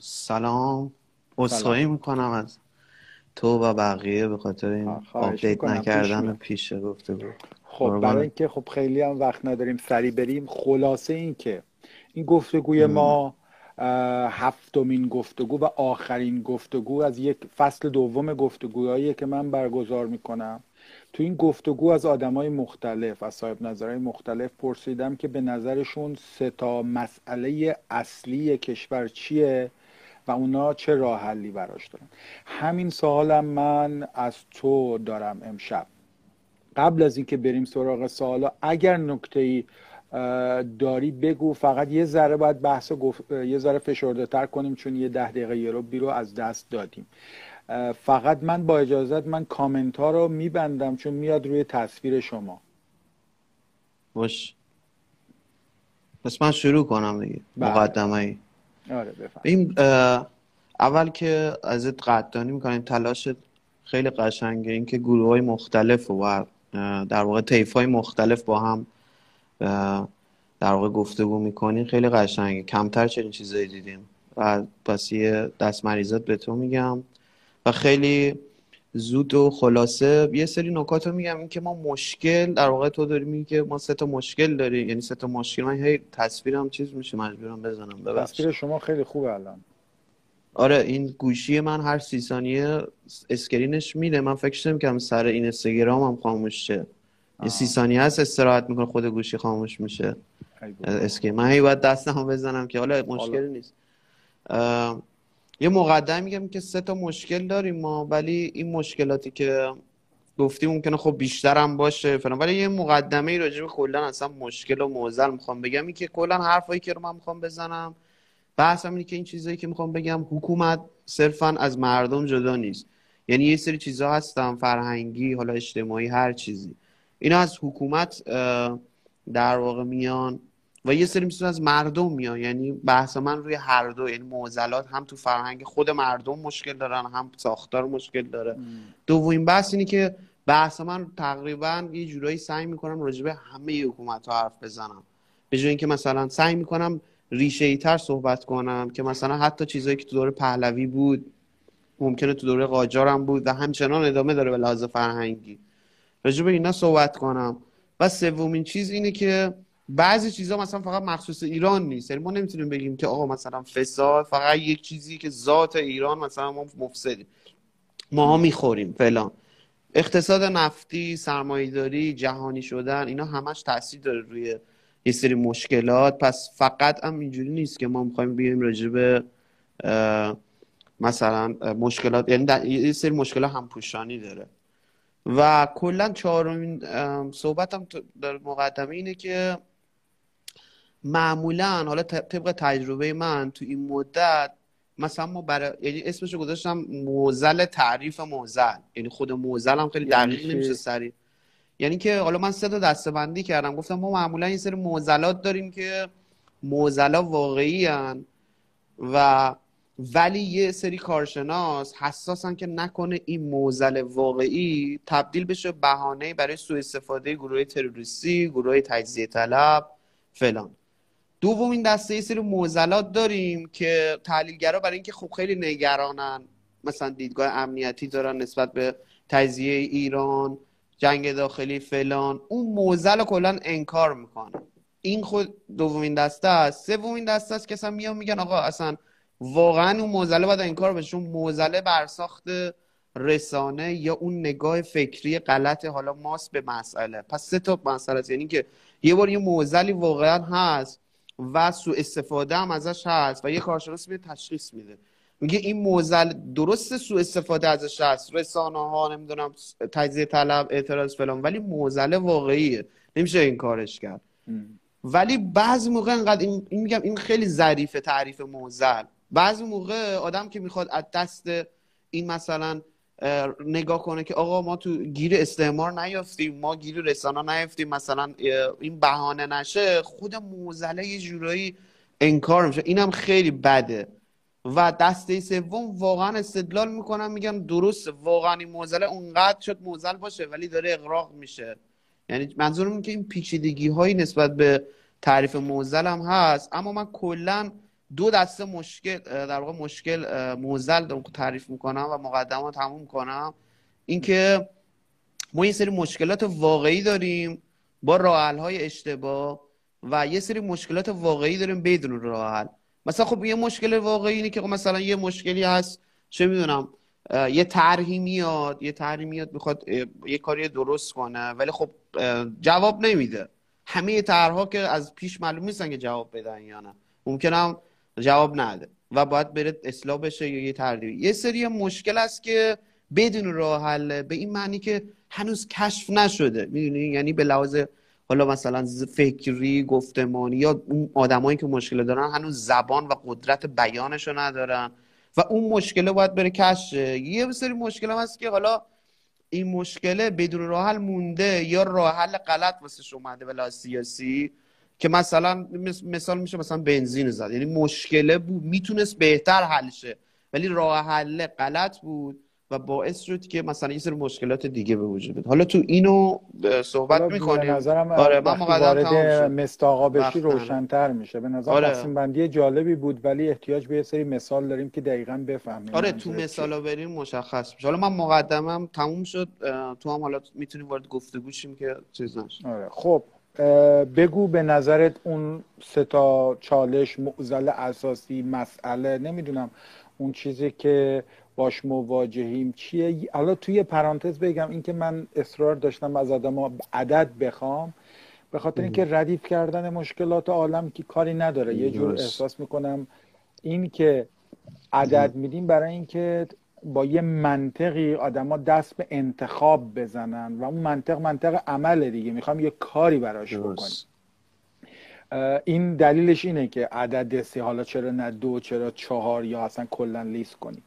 سلام. عذرخواهی می‌کنم از تو و بقیه به خاطر این آپدیت نکردن و پیش گفته بود. خب برای اینکه خب خیلی هم وقت نداریم سری بریم خلاصه این که این گفتگوی ما هفتمین گفتگو و آخرین گفتگو از یک فصل دوم گفتگوهایی که من برگزار می‌کنم. تو این گفتگو از آدمای مختلف از صاحب نظرهای مختلف پرسیدم که به نظرشون سه تا مسئله اصلی کشور چیه؟ و اونا چه راه حلی براش دارن. همین سوالم من از تو دارم امشب. قبل از اینکه بریم سراغ سوالا اگر نکته ای داری بگو فقط یه ذره باید بحث گف... یه ذره فشرده تر کنیم چون یه ده دقیقه یه رو بیرو از دست دادیم. فقط من با اجازت من کامنت ها رو میبندم چون میاد روی تصویر شما. باش. پس من شروع کنم دیگه. بله. مقدمه ای آره این اول که ازت قدردانی می‌کنیم تلاش خیلی قشنگه. اینکه گروه های مختلف و در واقع طیف های مختلف با هم در واقع گفتگو می‌کنین خیلی قشنگه. کمتر چنین چیزایی دیدیم. و پس یه دست مریضات به تو میگم. و خیلی زود و خلاصه. یه سری نکات رو میگم اینکه ما مشکل در واقع تو داری میگی که ما سه تا مشکل داریم یعنی سه تا مشکل من هی تصویرم چیز میشه مجبورم بزنم. ببخش تصویر شما خیلی خوبه الان. آره این گوشی من هر سی ثانیه screen ش میره. من فکر که سر این اینستاگرام هم خاموش شه. این سی ثانیه هست استراحت می‌کنه خود گوشی خاموش میشه. screen. من هی باید دستم بزنم که حالا مشکلی نیست. یه مقدمه میگم که سه تا مشکل داریم ما ولی این مشکلاتی که گفتی ممکنه خب بیشتر هم باشه فلان. ولی یه مقدمه ای راجع به کلا اصلا مشکل و معضل می‌خوام بگم. این که کلا حرفایی که رو من می‌خوام بزنم بحثم اینه که این چیزایی که می‌خوام بگم حکومت صرفا از مردم جدا نیست. یعنی یه سری چیزها هستن فرهنگی حالا اجتماعی هر چیزی. اینا از حکومت در واقع میان. و یه سری می‌تونه از مردم میان یعنی بحث من روی هر دو یعنی معضلات هم تو فرهنگ خود مردم مشکل دارن هم ساختار مشکل داره. دومین بحث اینه که بحث من تقریبا یه جورایی سعی می‌کنم راجع به همه حکومت ها حرف بزنم. به جای اینکه مثلا سعی می‌کنم ریشه ای تر صحبت کنم که مثلا حتی چیزایی که تو دوره پهلوی بود ممکنه تو دوره قاجار هم بود و همچنان ادامه داره به لحاظ فرهنگی. راجع به اینا صحبت کنم. و سومین چیز اینه که بعضی چیزها مثلا فقط مخصوص ایران نیست. یعنی ما نمی‌تونیم بگیم که آقا مثلا فساد فقط یک چیزی که ذات ایران مثلا ما مفسدیم. ما می‌خوریم فلان. اقتصاد نفتی سرمایهداری جهانی شدن اینا همش تاثیر داره روی یه سری مشکلات. پس فقط هم اینجوری نیست که ما می‌خوایم بیایم راجع به مثلا مشکلات. یعنی یه سری مشکلات هم پوشانی داره. و کلا چهارمین صحبتم در مقدمه اینه که معمولا حالا طبق تجربه من تو این مدت مثلا ما برای یعنی اسمشو گذاشتم موزل تعریف موزل. یعنی خود موزل هم خیلی یعنی دقیق نمیشه سری. یعنی که حالا من سه تا دسته بندی کردم. گفتم ما معمولا این سری موزلات داریم که موزلا واقعی هن و ولی یه سری کارشناس حساسن که نکنه این موزل واقعی تبدیل بشه بهانه برای سوء استفاده گروه تروریستی گروه تجزیه طلب فلان. دومین دسته ای سری موزلات داریم که تحلیلگرا برای اینکه خب خیلی نگرانن. مثلا دیدگاه امنیتی دارن نسبت به تجزیه ایران جنگ داخلی فلان. اون موزل کلا انکار می‌کنه این خود دومین دسته است. سومین دسته است که میان میگن آقا اصلا واقعا اون موزله باید انکار بشه. چون موزله برساخت رسانه یا اون نگاه فکری غلط حالا ماست به مسئله. پس سه تا مسئله است. یعنی که یه بار یه موزلی واقعا هست. و سو استفاده هم ازش هست و یه کارشناس به تشخیص میده. میگه این موزل درست سو استفاده ازش هست. رسانه ها نمی‌دونم تجزیه طلب اعتراض فلان ولی موزله واقعیه. نمیشه این کارش کرد. ولی بعضی موقع انقدر این, میگم این خیلی ظریف تعریف موزل. بعضی موقع آدم که می‌خواد از دست این مثلا نگاه کنه که آقا ما تو گیر استعمار نیافتیم ما گیر رسانه نیافتیم مثلا این بهانه نشه خود موزله یه جورایی انکار میشه. اینم خیلی بده. و دسته سوم واقعا استدلال می‌کنم میگم درست واقعا این موزله اونقدر شد موزل باشه ولی داره اغراق میشه. یعنی منظورم که این پیچیدگی هایی نسبت به تعریف موزل هم هست اما من کلا دو دسته مشکل در واقع مشکل موزل تعریف می‌کنم و مقدمه تموم کنم. اینکه ما یه سری مشکلات واقعی داریم با راه های اشتباه و یه سری مشکلات واقعی داریم بدون راه حل مثلا خب یه مشکل واقعی اینه که خب مثلا یه مشکلی هست چه می‌دونم یه طرحی میاد یه طرحی میاد می‌خواد یه کاری درست کنه ولی خب جواب نمیده. همه طرحها که از پیش معلوم نیستن که جواب بدن یا نه. ممکنم جواب نده و باید بره اصلاح بشه یا یه طرحی یه سری مشکل است که بدون راه حل به این معنی که هنوز کشف نشده. می‌دونی؟ یعنی به لحاظ حالا مثلا فکری گفتمانی یا اون آدمایی که مشکل دارن هنوز زبان و قدرت بیانش رو ندارن و اون مشکل باید بره کش یه سری مشکل هم هست که حالا این مشکله بدون راه حل مونده یا راه حل غلط واسه اومده به سیاسی. که مثلا مثال میشه مثلا بنزین زد. یعنی مشکله بود. می‌تونست بهتر حل شه. ولی راه حل غلط بود و باعث شد که مثلا یه سری مشکلات دیگه به وجود بیاد. حالا تو اینو صحبت می‌کنیم. نظرم آره من وارد مستاقا بشی روشنتر میشه. به نظر آره. بندی جالبی بود ولی احتیاج به یه سری مثال داریم که دقیقا بفهمیم آره تو مثالا بریم مشخص میشه. حالا من مقدمم تموم شد. تو هم حالا می‌تونیم وارد گفتگو شیم که چیز نشه. آره خب. بگو به نظرت اون سه تا چالش معضل اساسی مسئله نمی‌دونم اون چیزی که باش مواجهیم چیه؟ حالا توی پرانتز بگم اینکه من اصرار داشتم از آدم عدد بخوام به خاطر اینکه ردیف کردن مشکلات عالم که کاری نداره. یه جور احساس می‌کنم این که عدد میدیم برای اینکه با یه منطقی آدما دست به انتخاب بزنن و اون منطق منطق عمل دیگه. می‌خوام یه کاری براش بکنیم. این دلیلش اینه که عدد سی حالا چرا نه دو چرا چهار یا اصلا کلا لیست کنیم.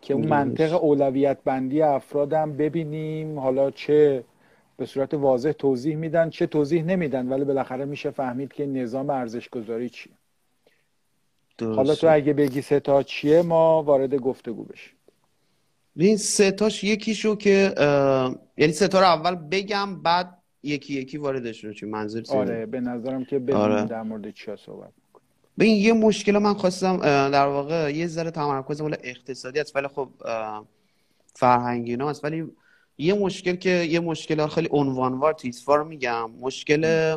که اون منطق اولویت بندی افرادم ببینیم حالا چه به صورت واضح توضیح میدن چه توضیح نمیدن ولی بالاخره میشه فهمید که نظام ارزش گذاری چیه. حالا تو اگه بگی ستا چیه ما وارد گفتگو بشیم. این ستاش یکیشو که یعنی ستا رو اول بگم بعد یکی یکی واردش رو چی منظور آره به نظرم که بدونیم آره. در مورد چیا صحبت به این یه مشکل من خواستم در واقع یه ذره تمرکز مال اقتصادی است ولی خب فرهنگی اینا است. ولی یه مشکل که یه مشکل خیلی عنوانوار تیزوار میگم. مشکل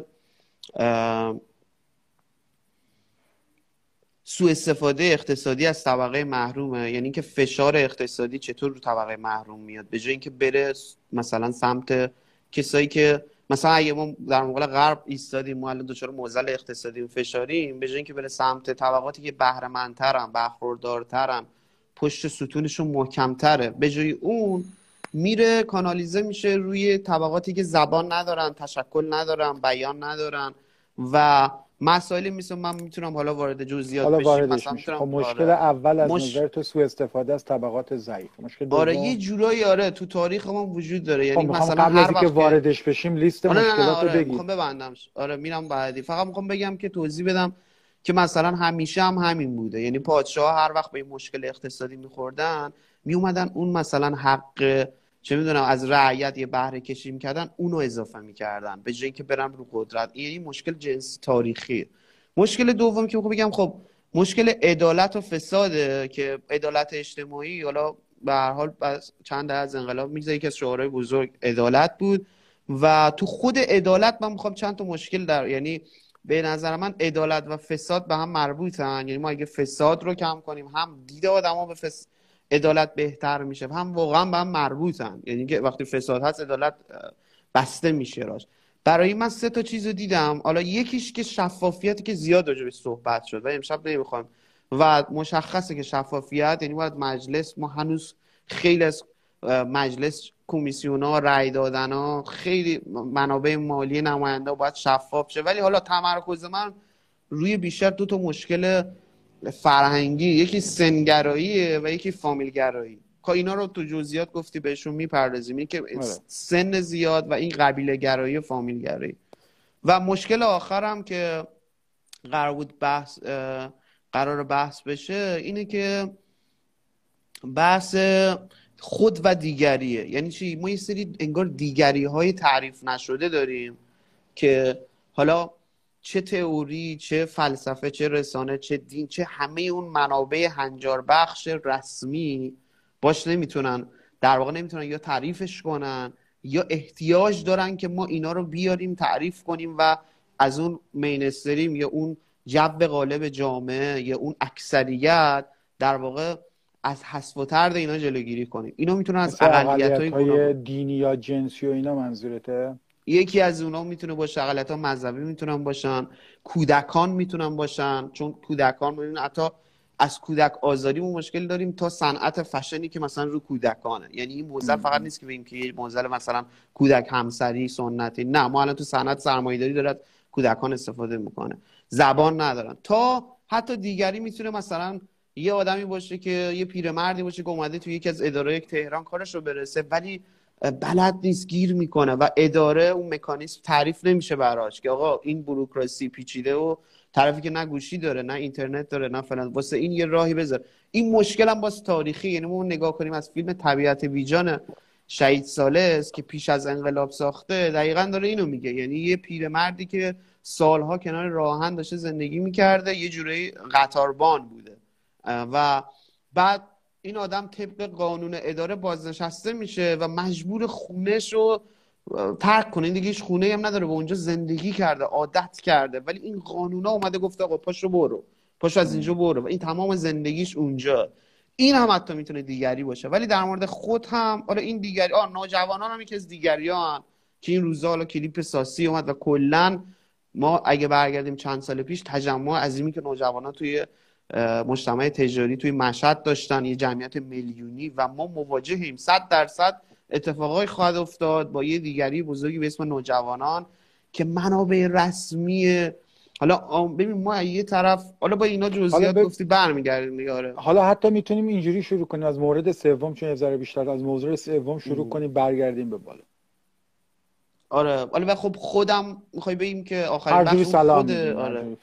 سوء استفاده اقتصادی از طبقه محرومه. یعنی که فشار اقتصادی چطور رو طبقه محروم میاد؟ به جای اینکه بره مثلا سمت کسایی که مثلا اگه ما در مقابل غرب ایستادیم ما الان دچار موزل اقتصادی و فشاریم به جای اینکه بره سمت طبقاتی که بهره مندترن برخوردارترن پشت ستونشون محکمتره به جای اون میره کانالیزه میشه روی طبقاتی که زبان ندارن تشکل ندارن بیان ندارن و مسائلی مثل من می‌تونم حالا وارد جزئیات حالا بشیم مثلا خب مشکل آره. اول از مش... نظر تو سوء استفاده از طبقات ضعیف. مشکل آره یه جورایی آره تو تاریخ ما وجود داره. یعنی خب مثلا قبل از اینکه واردش بشیم لیست آره مشکلات رو آره. بگی. ببندم. آره میرم بعدی. فقط می‌خوام بگم که توضیح بدم که مثلا همیشه هم همین بوده. یعنی پادشاه هر وقت به این مشکل اقتصادی میخوردن میومدن اون مثلا حق چه می‌دونم از رعیت یه بهره کشی می‌کردن اونو اضافه می‌کردن. به جای اینکه برم رو قدرت. این مشکل جنس تاریخی. مشکل دوم که بگم خب مشکل عدالت و فساده که عدالت اجتماعی حالا به هر حال چند از انقلاب میگذره یکی از شعارهای بزرگ عدالت بود. و تو خود عدالت من می‌خوام چند تا مشکل در یعنی به نظر من عدالت و فساد به هم مربوطن. یعنی ما اگه فساد رو کم کنیم هم دید آدما به فس... عدالت بهتر میشه. هم واقعا به هم مربوطن. یعنی که وقتی فساد هست عدالت بسته میشه راش. برای من سه تا چیز رو دیدم. حالا یکیش که شفافیتی که زیاد راجع صحبت شد. و امشب نمی‌خوام. و مشخصه که شفافیت یعنی باید مجلس ما هنوز خیلی از مجلس کمیسیون رای دادن ها خیلی منابع مالی نماینده باید شفاف شه. ولی حالا تمرکز من روی بیشتر دو تا مشکل فرهنگی یکی سنگراییه و یکی فامیلگرایی. اینا رو تو جزئیات گفتی بهشون می‌پردازیم. این که آره. سن زیاد و این قبیله گرایی و فامیل گرایی و مشکل آخرم که قرار بود بحث قرار بحث بشه اینه که بحث خود و دیگریه. یعنی چی؟ ما یه سری انگار دیگری های تعریف نشده داریم که حالا چه تئوری چه فلسفه چه رسانه چه دین چه همه اون منابع هنجار بخش رسمی باش نمی‌تونن در واقع نمی‌تونن یا تعریفش کنن یا احتیاج دارن که ما اینا رو بیاریم تعریف کنیم و از اون مینستریم یا اون جو قالب جامعه یا اون اکثریت در واقع از حذف و ترد اینا جلوگیری کنیم. اینا می‌تونن از اقلیت های دینی یا جنسی و اینا منظورته؟ یکی از اونا می‌تونه باشه اقلیت ها مذهبی می‌تونن باشن کودکان می‌تونن باشن چون کودکان می‌تونن حتی از کودک آزاری مشکل داریم تا صنعت فشنی که مثلا رو کودکانه. یعنی این موزل فقط نیست که بگیم که یه موزل مثلا کودک همسری سنتی نه. ما الان تو صنعت سرمایه‌داری دارد کودکان استفاده می‌کنه. زبان ندارن. تا حتی دیگری می‌تونه مثلا یه آدمی باشه که یه پیرمردی باشه که اومده تو یکی از اداره تهران کارش رو برسه ولی بلد نیست گیر می‌کنه و اداره اون مکانیزم تعریف نمیشه براش که آقا این بروکراسی پیچیده و طرفی که نه گوشی داره نه اینترنت داره نه فلان. واسه این یه راهی بذار. این مشکل هم باز تاریخی یعنی ما نگاه کنیم از فیلم طبیعت بیجان شهید سالس که پیش از انقلاب ساخته دقیقا داره اینو میگه. یعنی یه پیرمردی که سالها کنار راهن داشته زندگی می‌کرده یه جورایی قطاربان بوده. و بعد این آدم طبق قانون اداره بازنشسته میشه و مجبور خونش رو ترک کنه. این دیگه هیچ خونه هم نداره به اونجا زندگی کرده عادت کرده. ولی این قانونا اومده گفته آقا پاشو برو. پاشو از اینجا برو و این تمام زندگیش اونجا. این هم حتی می‌تونه دیگری باشه. ولی در مورد خود هم آره این دیگری آ نوجوانان هم یکی از دیگریان که این روزا حالا کلیپ ساسی اومد و کلا ما اگه برگردیم چند سال پیش تجمع عظیمی که نوجوانان توی مجتمع تجاری توی مشهد داشتن یه جمعیت میلیونی و ما مواجهیم. صد درصد اتفاقای خواهد افتاد با یه دیگری بزرگی به اسم نوجوانان که منابع رسمی حالا ببین ما یه طرف حالا با اینا جزئیات ب... گفتی برمیگردیم دیگه حالا حتی می‌تونیم اینجوری شروع کنیم. از مورد سوم چون یه بیشتر از موضوع سوم شروع کنیم برگردیم به بالا. آره. حالا خب خودم می‌خوای بگیم که آخرین بخش خود آره.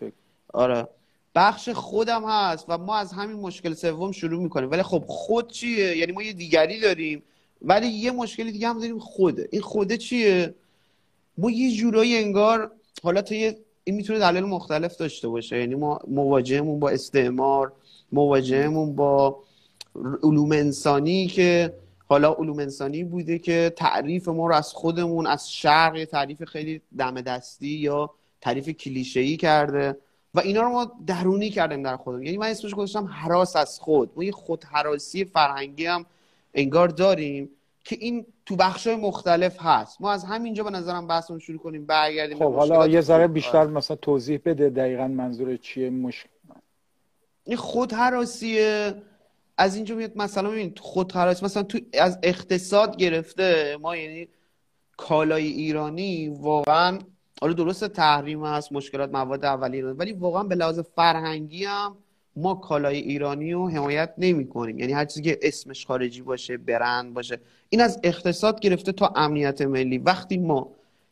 آره. بخش خودم هست و ما از همین مشکل سوم شروع می‌کنیم. ولی خب خود چیه؟ یعنی ما یه دیگری داریم ولی یه مشکلی دیگه هم داریم خوده این خوده چیه؟ ما یه جورایی انگار حالا تا یه این می‌تونه دلایل مختلف داشته باشه. یعنی ما مواجهمون با استعمار مواجهمون با علوم انسانی که حالا علوم انسانی بوده که تعریف ما رو از خودمون از شرق تعریف خیلی دم دستی یا تعریف کلیشه‌ای کرده. و اینا رو ما درونی کردیم در خودمون. یعنی من اسمش گذاشتم حراس از خود. ما یه خودحراسی فرهنگی هم انگار داریم که این تو بخش مختلف هست. ما از همینجا به نظرم بحثمون شروع کنیم برگردیم خب حالا یه ذره بیشتر مثلا توضیح بده دقیقا منظور چیه مشکل این خودحراسیه. از اینجا میاد مثلا ببین خودحراسی مثلا تو از اقتصاد گرفته ما یعنی کالای ایرانی واقعا حالا درست تحریم هست مشکلات مواد اولیه ولی واقعا به لحاظ فرهنگی هم ما کالای ایرانی رو حمایت نمی کنیم یعنی هر چیزی که اسمش خارجی باشه برند باشه این از اقتصاد گرفته تا امنیت ملی. وقتی ما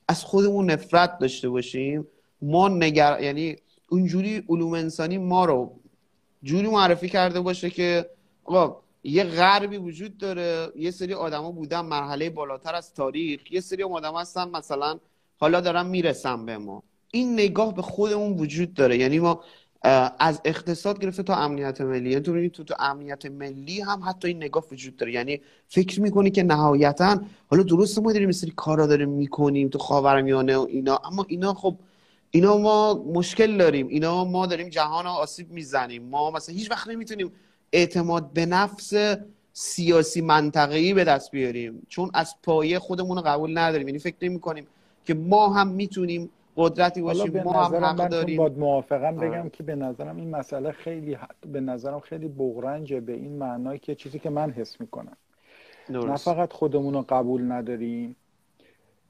از خودمون نفرت داشته باشیم ما نگر یعنی اونجوری علوم انسانی ما رو جوری معرفی کرده باشه که آقا یه غربی وجود داره یه سری آدما بودن مرحله بالاتر از تاریخ یه سری آدم هستن مثلا حالا دارن می‌رسن به ما. این نگاه به خودمون وجود داره. یعنی ما از اقتصاد گرفته تا امنیت ملی. یعنی تو تو تو امنیت ملی هم حتی این نگاه وجود داره. یعنی فکر می‌کنی که نهایتا حالا درست ما داریم مثل کارا داریم می‌کنیم تو خاورمیانه و اینا. اما اینا خب اینا ما مشکل داریم. اینا ما داریم جهان آسیب می‌زنیم. ما مثلا هیچ وقت نمی‌تونیم اعتماد به نفس سیاسی منطقه‌ای به دست بیاریم. چون از پایه خودمون رو قبول نداریم. یعنی فکر نمی کنیم که ما هم می‌تونیم قدرتی باشیم ما هم حق داریم. با موافقم بگم که به نظرم این مسئله خیلی به نظرم خیلی بغرنجه به این معنایی که چیزی که من حس می‌کنم. نه فقط خودمون رو قبول نداریم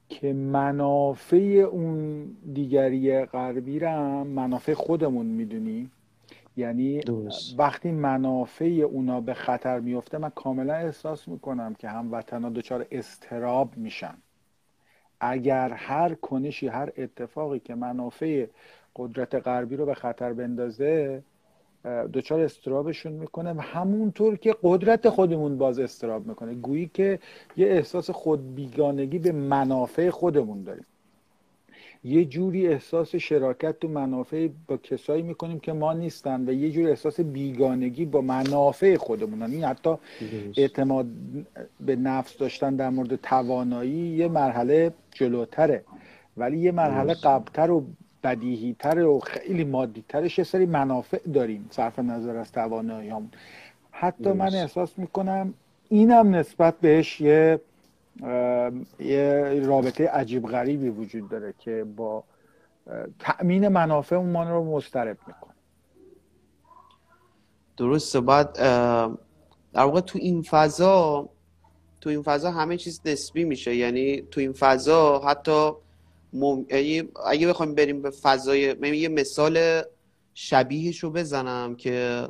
که منافع اون دیگری غربی هم منافع خودمون می‌دونیم. یعنی وقتی منافع اونا به خطر میفته من کاملا احساس می‌کنم که هموطنا دچار استراب میشن. اگر هر کنشی هر اتفاقی که منافع قدرت غربی رو به خطر بندازه دچار استرابشون می‌کنه و همونطور که قدرت خودمون باز استراب می‌کنه. گویی که یه احساس خود بیگانگی به منافع خودمون داریم. یه جوری احساس شراکت تو منافع با کسایی می‌کنیم که ما نیستن و یه جوری احساس بیگانگی با منافع خودمونن. این حتی اعتماد به نفس داشتن در مورد توانایی یه مرحله جلوتره. ولی یه مرحله قبلتر و بدیهیتر و خیلی مادیترش یه سری منافع داریم صرف نظر از توانایی همون حتی من احساس می‌کنم اینم نسبت بهش یه یه رابطه عجیب غریبی وجود داره که با تأمین منافع اون رو مسترب می‌کنه. درسته. بعد در واقع تو این فضا تو این فضا همه چیز نسبی میشه. یعنی تو این فضا حتی مم... یعنی اگه بخوایم بریم به فضای یه مثال شبیهش رو بزنم که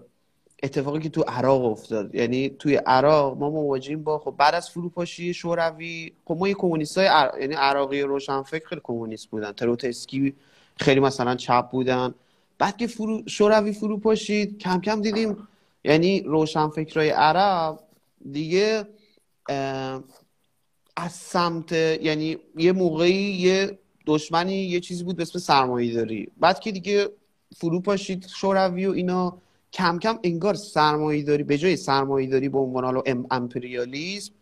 اتفاقی که تو عراق افتاد. یعنی توی عراق ما مواجهیم با خب بعد از فروپاشی شوروی خب ما یه کمونیست های یعنی عراقی روشنفکر خیلی کمونیست بودن. تروتسکی خیلی مثلا چپ بودن. بعد که فرو... شوروی فروپاشید کم کم دیدیم یعنی روشنفکرای عرب دیگه از سمت یعنی یه موقعی یه دشمنی یه چیزی بود به اسم سرمایه داری بعد که دیگه فرو پاشید شوروی و اینا کم کم انگار سرمایه داری به جای سرمایه داری به عنوان امپریالیسم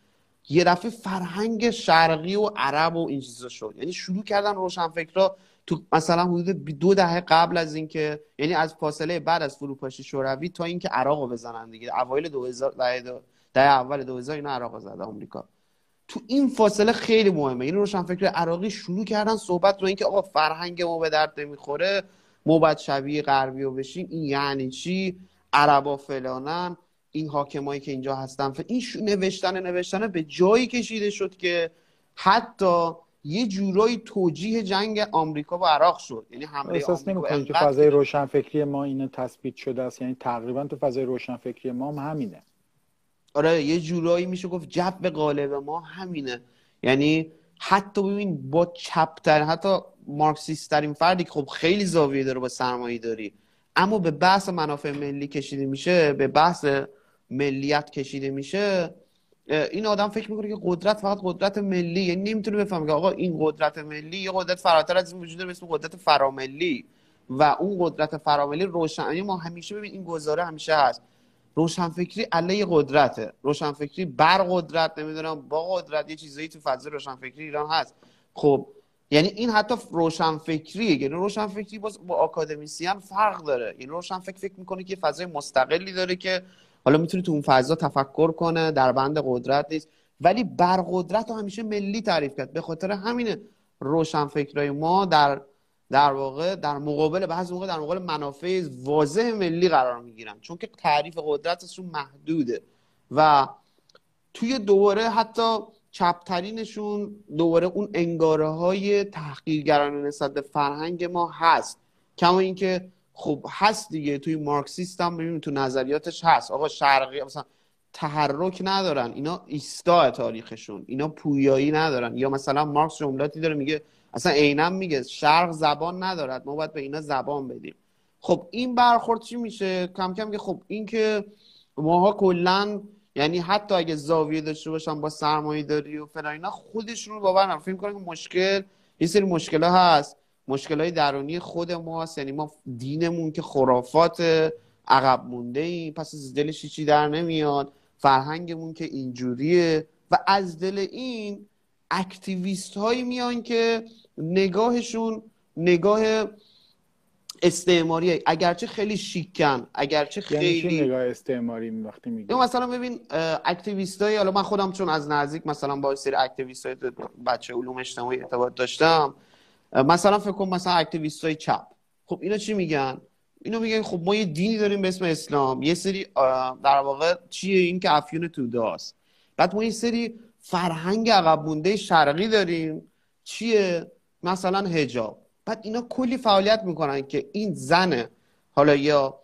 یه دفعه فرهنگ شرقی و عرب و این چیزا شد. یعنی شروع کردن روشنفکرا تو مثلا حدود دو دهه قبل از اینکه یعنی از فاصله بعد از فروپاشی شوروی تا اینکه عراق رو بزنن دیگه. اوایل 2000 دهه اول 2000 اینا عراق زده آمریکا. تو این فاصله خیلی مهمه. این روشنفکر عراقی شروع کردن صحبت رو اینکه آقا فرهنگ ما به درد نمی‌خوره ما باید شبیه غربی رو بشیم. این یعنی چی؟ عربا فلانن. این حاکمایی که اینجا هستن. این نوشتن نوشتن به جایی کشیده شد که حتی یه جورایی توجیه جنگ آمریکا با عراق شد. یعنی حمله احساس نمی‌کنید که فضای روشنفکری ما اینو تثبیت شده است؟ یعنی تقریبا تو فضای روشنفکری ما هم همینه. آره یه جورایی میشه گفت جب قالب ما همینه. یعنی حتی ببین با چپتر حتی مارکسیست ترین فردی که خب خیلی زاویه داره با سرمایه داری. اما به بحث منافع ملی کشیده میشه به بحث ملیت کشیده میشه این آدم فکر می‌کنه که قدرت فقط قدرت ملی یعنی نمی‌تونه بفهمه که آقا این قدرت ملی یه قدرت فراتر از این وجود داره قدرت فراملی. و اون قدرت فراملی روشن ما همیشه ببین این گزاره همیشه هست. روشنفکری علیه قدرته. روشنفکری بر قدرت نمی‌دونم با قدرت یه چیزایی تو فضای روشنفکری ایران هست. خب یعنی این حتی روشنفکریه. یعنی روشنفکری باز با آکادمیسیان فرق داره. یعنی روشنفکر فکر می‌کنه که فضای مستقلی داره که حالا می‌تونه تو اون فضا تفکر کنه در بند قدرت نیست. ولی بر قدرت رو همیشه ملی تعریف کرد. به خاطر همین روشنفکرای ما در در واقع در مقابل بعضی موقع در مقابل منافع واضح ملی قرار می‌گیرن. چون که تعریف قدرتشون محدوده. و توی دوباره حتی چپترینشون دوباره اون انگاره های تحقیرگرانه نسبت به فرهنگ ما هست. کما اینکه خب هست دیگه توی مارکسیست هم ببینیم تو نظریاتش هست. آقا شرقی مثلا تحرک ندارن اینا ایستا تاریخشون اینا پویایی ندارن. یا مثلا مارکس جملاتی داره میگه اصلا عینا میگه شرق زبان ندارد ما باید به اینا زبان بدیم. خب این برخورد چی میشه؟ کم کم که خب این که ماها کلا یعنی حتی اگه زاویه داشته باشن با سرمایه داری و فلان اینا خودشون رو باور فکر کنن که مشکل یه سری مشکل هست. مشکل های درونی خود ما هست یعنی ما دینمون که خرافات عقب مونده ایم پس از دلش چی در نمیاد. فرهنگمون که اینجوریه. و از دل این اکتیویست هایی میان که نگاهشون نگاه استعماری. اگرچه خیلی شیکن اگرچه خیلی یعنی نگاه استعماری وقتی میگی؟ مثلا ببین activist های حالا من خودم چون از نزدیک مثلا با سری activist های بچه علوم اجتماعی ارتباط داشتم مثلا فکر کن مثلا activist های چپ. خب اینا چی میگن؟ اینا میگن خب ما یه دینی داریم به اسم اسلام. یه سری در واقع چیه این که افیون توده‌هاست. بعد ما یه سری فرهنگ عقب مونده شرقی داریم. چیه؟ مثلا هجاب بعد اینا کلی فعالیت می‌کنن که این زن حالا یا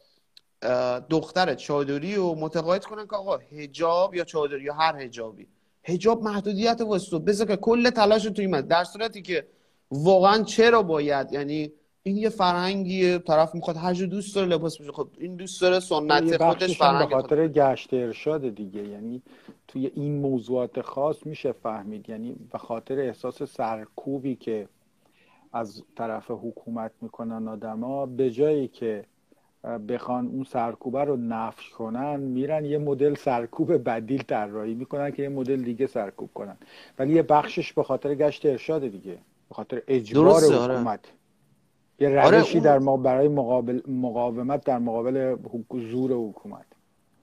دختر چادری و متقاعد کنن که آقا هجاب یا چادری یا هر هجابی هجاب محدودیت واسه بذار که کل تلاش تو این در صورتی که واقعا چرا باید؟ یعنی این یه فرهنگیه. طرف می‌خواد هر دوست داره لباس بشه خب این دوست داره سنت خودش فرهنگ به خاطر گشت ارشاد دیگه. یعنی توی این موضوعات خاص میشه فهمید. یعنی به خاطر احساس سرکوبی که از طرف حکومت می‌کنن آدما به جایی که بخوان اون سرکوبه رو نفش کنن میرن یه مدل سرکوب بدیل طراحی می‌کنن که یه مدل دیگه سرکوب کنن. ولی یه بخشش به خاطر گشت ارشاد دیگه به خاطر اجبار آره. حکومت. یه آره، روشی در ما برای مقابل مقاومت در مقابل زور حکومت.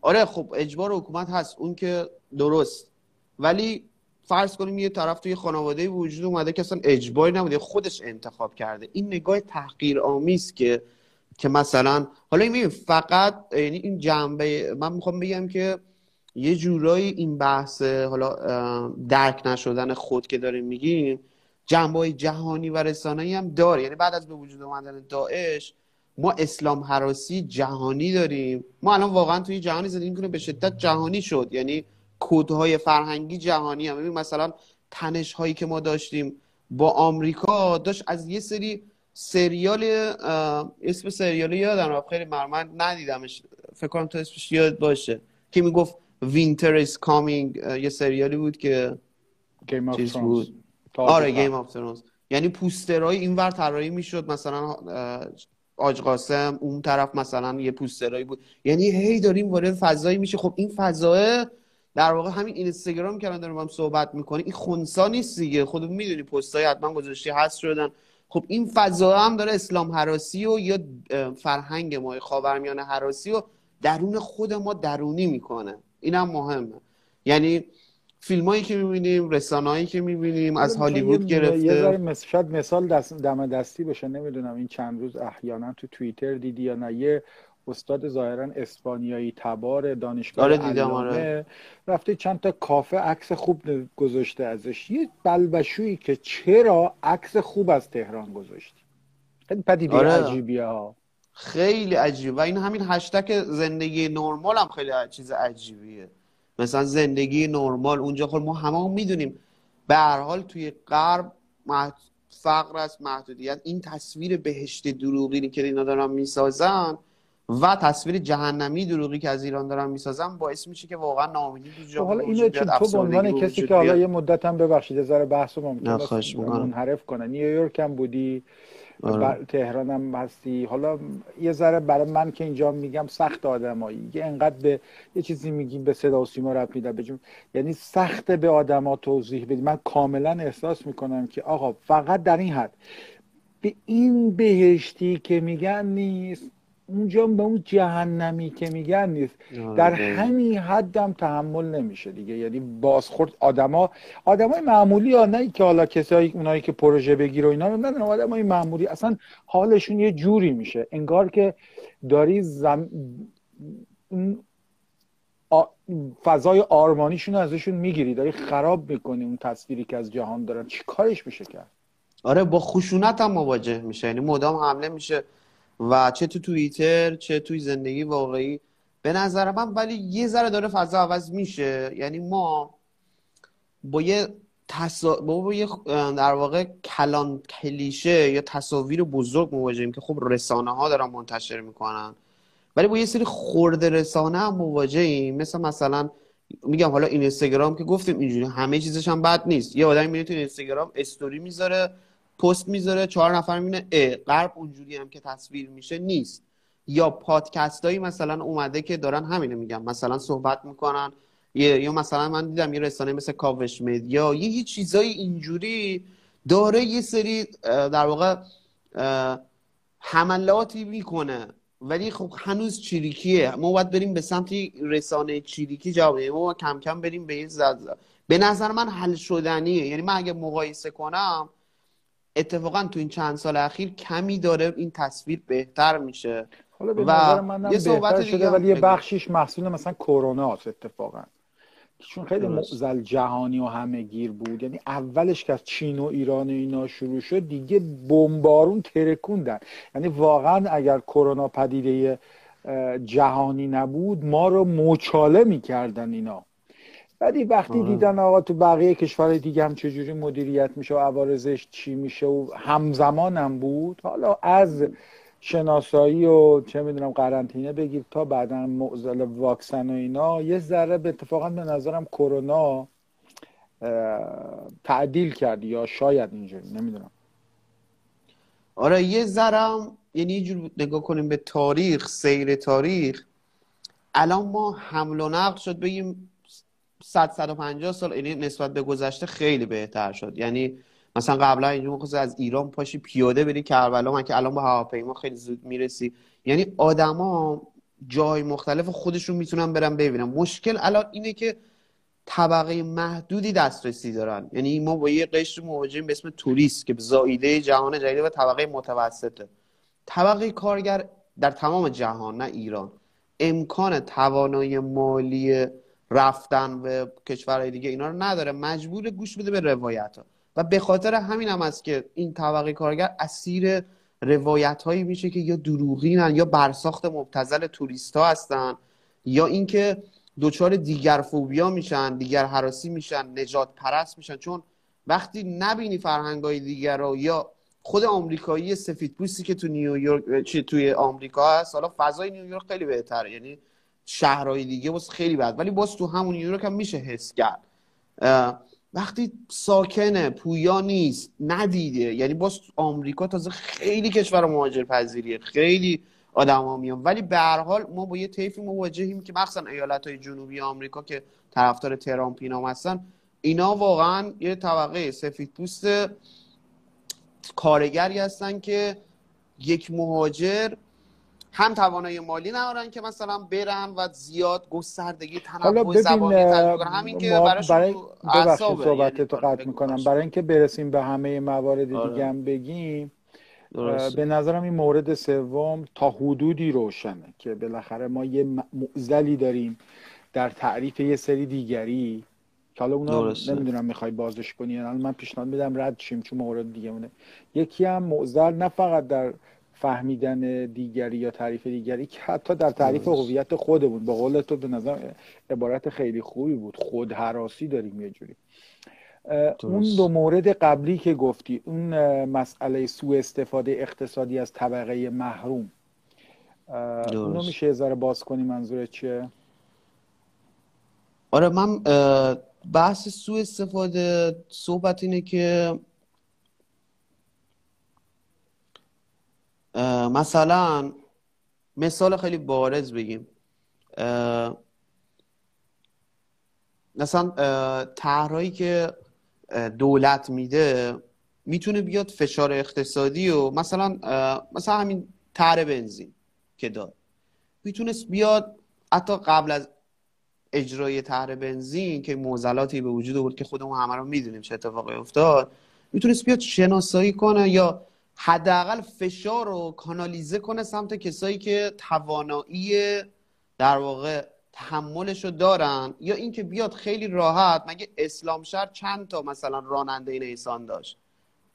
آره خب اجبار حکومت هست اون که درست. ولی فرض کنیم یه طرف توی خانواده وجود اومده که اصلا اجباری نبوده خودش انتخاب کرده. این نگاه تحقیر آمیز که که مثلا حالا این فقط یعنی این جنبه من می‌خوام بگم که یه جورایی این بحث حالا درک نشدن خود که داریم میگیم جنبه جهانی و رسانه‌ای هم داره. یعنی بعد از به وجود آمدن داعش ما اسلام حراسی جهانی داریم. ما الان واقعا توی جهانی زندگی می‌کنیم به شدت جهانی شد. یعنی کودهای فرهنگی جهانی هم. مثلا تنش هایی که ما داشتیم با آمریکا داشت از یه سری سریال اسم سریال یادم خیلی مرمن ندیدمش. فکر کنم تو اسمش یاد باشه. که می‌گفت وینتر is کامینگ یه سریالی بود که Game of بود. آره Game of Thrones یعنی پوسترهای اینور طراحی می‌شد. مثلا حاج قاسم اون طرف مثلا یه پوسترایی بود. یعنی هی داریم وارد فضایی میشه خب این فضای در واقع همین اینستاگرام که الان داریم هم صحبت می‌کنیم این خونسا نیست دیگه. خودت می‌دونی پستای حتما گذاشتی هست شدن. خب این فضا هم داره اسلام هراسی و یا فرهنگ ما خاورمیانه هراسی و درون خود ما درونی می‌کنه. این هم مهمه. یعنی فیلم هایی که می‌بینیم رسانه هایی که می‌بینیم از هالیوود گرفته. یه ذره شاید مثال دست دم دستی بشه نمی‌دونم این چند روز احیانا تو توییتر دیدی یا نه. یه استاد ظاهرا اسپانیایی تبار دانشگاه آره دیدم آره. رفته چند تا کافه عکس خوب گذاشته ازش. یه بلبشویی که چرا عکس خوب از تهران گذاشتی؟ خیلی پدیده آره. عجیبیه ها. خیلی عجیب. و این همین هشتک زندگی نرمال هم خیلی چیز عجیبیه. مثلا زندگی نرمال اونجا خب ما همه می‌دونیم. به هر حال توی غرب فقر است محدودیت. این تصویر بهشت دروغی که اینا دارن می‌سازن و تصویر جهنمی دروغی که از ایران دارن می‌سازن باعث میشه که واقعا ناامیدی تو جامعه حالا اینو تو به عنوان کسی که حالا یه مدت هم ببخشید ذره بحثو ممکنه منحرف کنه. نیویورک هم بودی آره. تهران هم هستی. حالا یه ذره برای من که اینجا میگم سخت آدمایی. یه انقدر به یه چیزی میگیم به صدا و سیما رب میده بجم یعنی سخت به آدما توضیح بدی. من کاملا احساس می‌کنم که آقا فقط در این حد. به این بهشتی که میگن نیست. اونجا به اون جهنمی که میگن نیست. آره، در همین حدم تحمل نمیشه دیگه. یعنی بازخورد آدما آدمای معمولی ها نه که حالا کسایی اونایی که پروژه بگیر و اینا رو ندارن آدمای معمولی. اصلا حالشون یه جوری میشه. انگار که داری زم... فضای آرمانیشون ازشون می‌گیری. داری خراب می‌کنی اون تصویری که از جهان دارن. چی کارش میشه کرد؟ آره با خشونت هم مواجه میشه. یعنی مدام حمله میشه. و چه تو توییتر چه توی زندگی واقعی. به نظر من ولی یه ذره داره فضا عوض میشه. یعنی ما با یه تصا... با یه در واقع کلان کلیشه یا تصاویر بزرگ مواجهیم که خب رسانه ها دارن منتشر می‌کنن. ولی با یه سری خورده رسانه هم مواجهیم. مثل مثلا میگم حالا این اینستاگرام که گفتیم اینجوری همه چیزش هم بد نیست. یه آدمی میره تو اینستاگرام استوری می‌ذاره. پست می‌ذاره چهار نفر می‌بینه اه غرب اونجوری هم که تصویر میشه نیست. یا پادکست هایی مثلا اومده که دارن همینو میگم مثلا صحبت می‌کنن یا مثلا من دیدم یه رسانه مثل کاوش مدیا یه, یه چیزای اینجوری داره یه سری در واقع حملاتی می‌کنه. ولی خب هنوز چیریکیه ما باید بریم به سمت رسانه چیریکی جواب ما کم کم بریم به این زد به نظر من حل شدنیه. یعنی من اگه مقایسه کنم اتفاقا تو این چند سال اخیر کمی داره این تصویر بهتر میشه. حالا به و یه صحبت شده ولی یه بخشیش محصول مثلا کرونا اتفاقا. چون خیلی معزل جهانی و همه گیر بود. یعنی اولش که از چین و ایران و اینا شروع شد دیگه بمبارون ترکوندن. یعنی واقعا اگر کرونا پدیده جهانی نبود ما رو موچاله می‌کردن اینا. بعدی وقتی آه. دیدن آقا تو بقیه کشور دیگه هم چجوری مدیریت میشه و عوارضش چی میشه و همزمان هم بود حالا از شناسایی و چه می‌دونم قرنطینه بگیر تا بعدا معضل واکسن و اینا یه ذره به اتفاقا به نظرم کرونا تعدیل کرد یا شاید اینجوری نمی‌دونم آره یه ذرم یعنی یه جور نگاه کنیم به تاریخ سیر تاریخ الان ما حمل و نقل شد بگیم 100 150 سال یعنی نسبت به گذشته خیلی بهتر شد. یعنی مثلا قبلا اینجا از ایران پاشی پیاده بری کربلا من که الان با هواپیما خیلی زود می‌رسی. یعنی آدما جای مختلف خودشون می‌تونن برن ببینن. مشکل الان اینه که طبقه محدودی دسترسی دارن. یعنی ما با یه قشر مواجهیم به اسم توریست که زایده جهان جدید و طبقه متوسطه. طبقه کارگر در تمام جهان نه ایران. امکان توانایی مالی رفتن به کشورهای دیگه اینا رو نداره. مجبور گوش بده به روایت ها و به خاطر همین هم است که این طبقه کارگر اسیر روایت هایی میشه که یا دروغینن یا برساخت مبتزل توریست ها هستن یا اینکه دچار دیگر فوبیا میشن دیگر حراسی میشن نجات پرست میشن. چون وقتی نبینی فرهنگ های دیگر رو یا خود آمریکایی سفید پوستی که تو نیویورک توی آمریکا هست حالا فضای نیویورک خیلی بهتره. یعنی شهرهای دیگه باز خیلی بد. ولی باز تو همون نیویورک هم میشه حس کرد. وقتی ساکنه پویا نیست ندیده. یعنی باز آمریکا تازه خیلی کشور مهاجر پذیریه. خیلی آدما میان. ولی به هر حال ما با یه طیفی مواجهیم که مخصوصا ایالت های جنوبی آمریکا که طرفدار ترامپ اینا هستن اینا واقعا یه طبقه سفید پوست کارگری هستن که یک مهاجر هم توانایی مالی ندارن که مثلا برن و زیاد گستردگی تنوع زبانی همین که برای صحبت تو قطع می‌کنم. برای اینکه برسیم به همه موارد آره. دیگه هم بگیم به نظرم این مورد سوم تا حدودی روشنه که بالاخره ما یه معزلی داریم در تعریف یه سری دیگری که حالا اونا نمی‌دونم می‌خوای بازش کنی الان من پیشنهاد میدم رد شیم چون مورد دیگه مونه. یکی هم معزل نه فقط در فهمیدن دیگری یا تعریف دیگری که حتی در تعریف هویت خودمون. به قول تو به نظر عبارت خیلی خوبی بود. خود حراسی داریم یه جوری. اون دو مورد قبلی که گفتی اون مسئله سوء استفاده اقتصادی از طبقه محروم. اونو میشه یه باز کنی منظورت چیه؟ آره من بحث سوء استفاده صحبت اینه که مثلا مثال خیلی بارز بگیم. مثلا طرحهایی که دولت میده می‌تونه بیاد فشار اقتصادی و مثلا مثلا همین طرح بنزین که داد. می‌تونست بیاد حتی قبل از اجرای طرح بنزین که موزلاتی به وجود آورد که خودمون همه رو می‌دونیم چه اتفاقی افتاد می‌تونست بیاد شناسایی کنه یا حداقل فشار رو کانالیزه کنه سمت کسایی که توانایی در واقع تحملش رو دارن یا اینکه بیاد خیلی راحت مگه اسلام شهر چند تا مثلا راننده نیسان داشت؟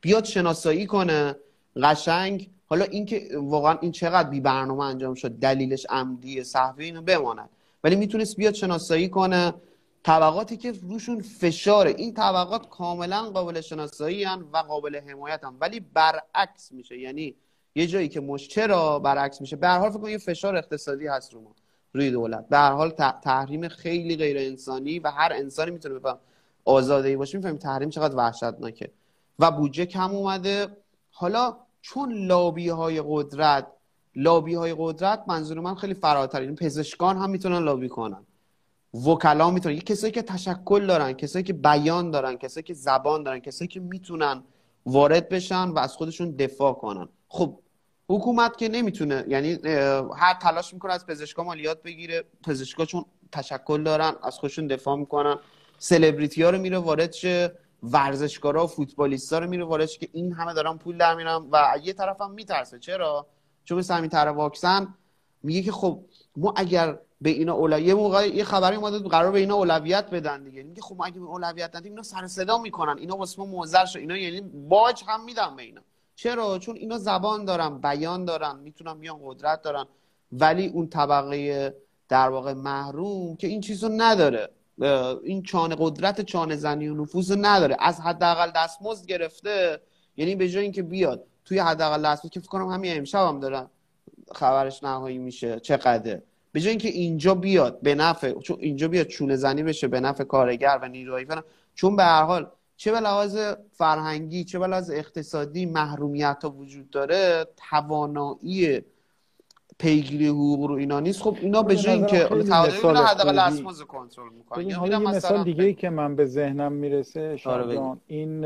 بیاد شناسایی کنه قشنگ. حالا اینکه واقعا این چقدر بی برنامه انجام شد دلیلش عمدی صحوی اینو بماند. ولی می‌تونست بیاد شناسایی کنه. طبقاتی که روشون فشاره. این طبقات کاملا قابل شناسایی و قابل حمایت هم ولی برعکس میشه. یعنی یه جایی که مش چرا برعکس میشه؟ به حال فکر یه فشار اقتصادی هست رو ما روی دولت. به هر حال تحریم خیلی غیر انسانی و هر انسانی می‌تونه بفهم آزاده ای باشه می‌فهمیم تحریم چقدر وحشتناکه. و بودجه کم اومده. حالا چون لابی های قدرت لابی های قدرت منظور من خیلی فراتر. این پزشکان هم می‌تونن لابی کنن. وکلا می‌تونن. کسایی که تشکل دارن کسایی که بیان دارن کسایی که زبان دارن کسایی که می‌تونن وارد بشن و از خودشون دفاع کنن. خب حکومت که نمی‌تونه یعنی هر تلاش می‌کنه از پزشکا مالیات بگیره. پزشکا چون تشکل دارن از خودشون دفاع می‌کنن. سلبریتی ها رو میره وارد شه ورزشکارا و فوتبالیستا رو میره وارد که این همه دارن پول در میرن و یه طرف هم میترسه. چرا؟ چون مثل واکسن میگه که خب ما اگر به اینا اول... یه موقع یه خبری اومده قرار به اینا اولویت بدن دیگه. میگه خب ما اگه اولویت ندیم اینا سر صدا می‌کنن. اینا واسه ما موزر شد. اینا یعنی باج هم میدن به اینا. چرا؟ چون اینا زبان دارن بیان دارن می‌تونن بیان قدرت دارن. ولی اون طبقه در واقع محروم که این چیزو نداره. این چانه قدرت چانه زنی و نفوذ نداره. از حداقل دستمزد گرفته. یعنی به جای اینکه بیاد توی حداقل دستمزد که فکر کنم همین امشب هم دارن خبرش نهایی میشه. چقدر به جای اینکه اینجا بیاد به نفع چون اینجا بیاد چونه زنی بشه به نفع کارگر و نیروهای چون به هر حال چه به لحاظ فرهنگی چه به لحاظ اقتصادی محرومیت ها وجود داره توانایی پیگیری حقوق رو اینا نیست. خب اینا به جای اینکه تعادل اینا حداقل اسموز کنترل می‌کنن. یا مثال دیگه ای که من به ذهنم می‌رسه آره این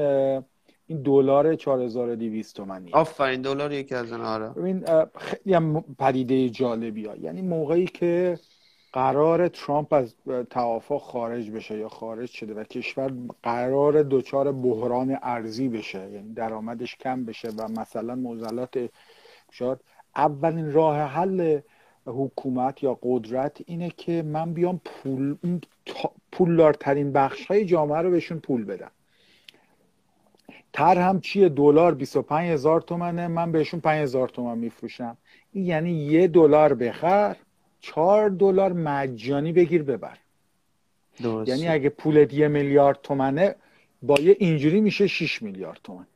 این دلار 4200 تومانی آفرین دلار یکی از اون آره. ببین خیلی پدیده جالبی ها یعنی موقعی که قرار ترامپ از توافق خارج بشه یا خارج شده و کشور قرار دچار بحران ارزی بشه یعنی درآمدش کم بشه و مثلا موزلات شاد اولین راه حل حکومت یا قدرت اینه که من بیام پول پولدارترین بخش های جامعه رو بهشون پول بدم. تر هم چیه؟ دلار 25 هزار تومنه. من بهشون 5 هزار تومن میفروشم. این یعنی یه دلار بخر چهار دلار مجانی بگیر ببر. درست. یعنی اگه پولت یه میلیارد تومنه با یه اینجوری میشه 6 میلیارد تومن.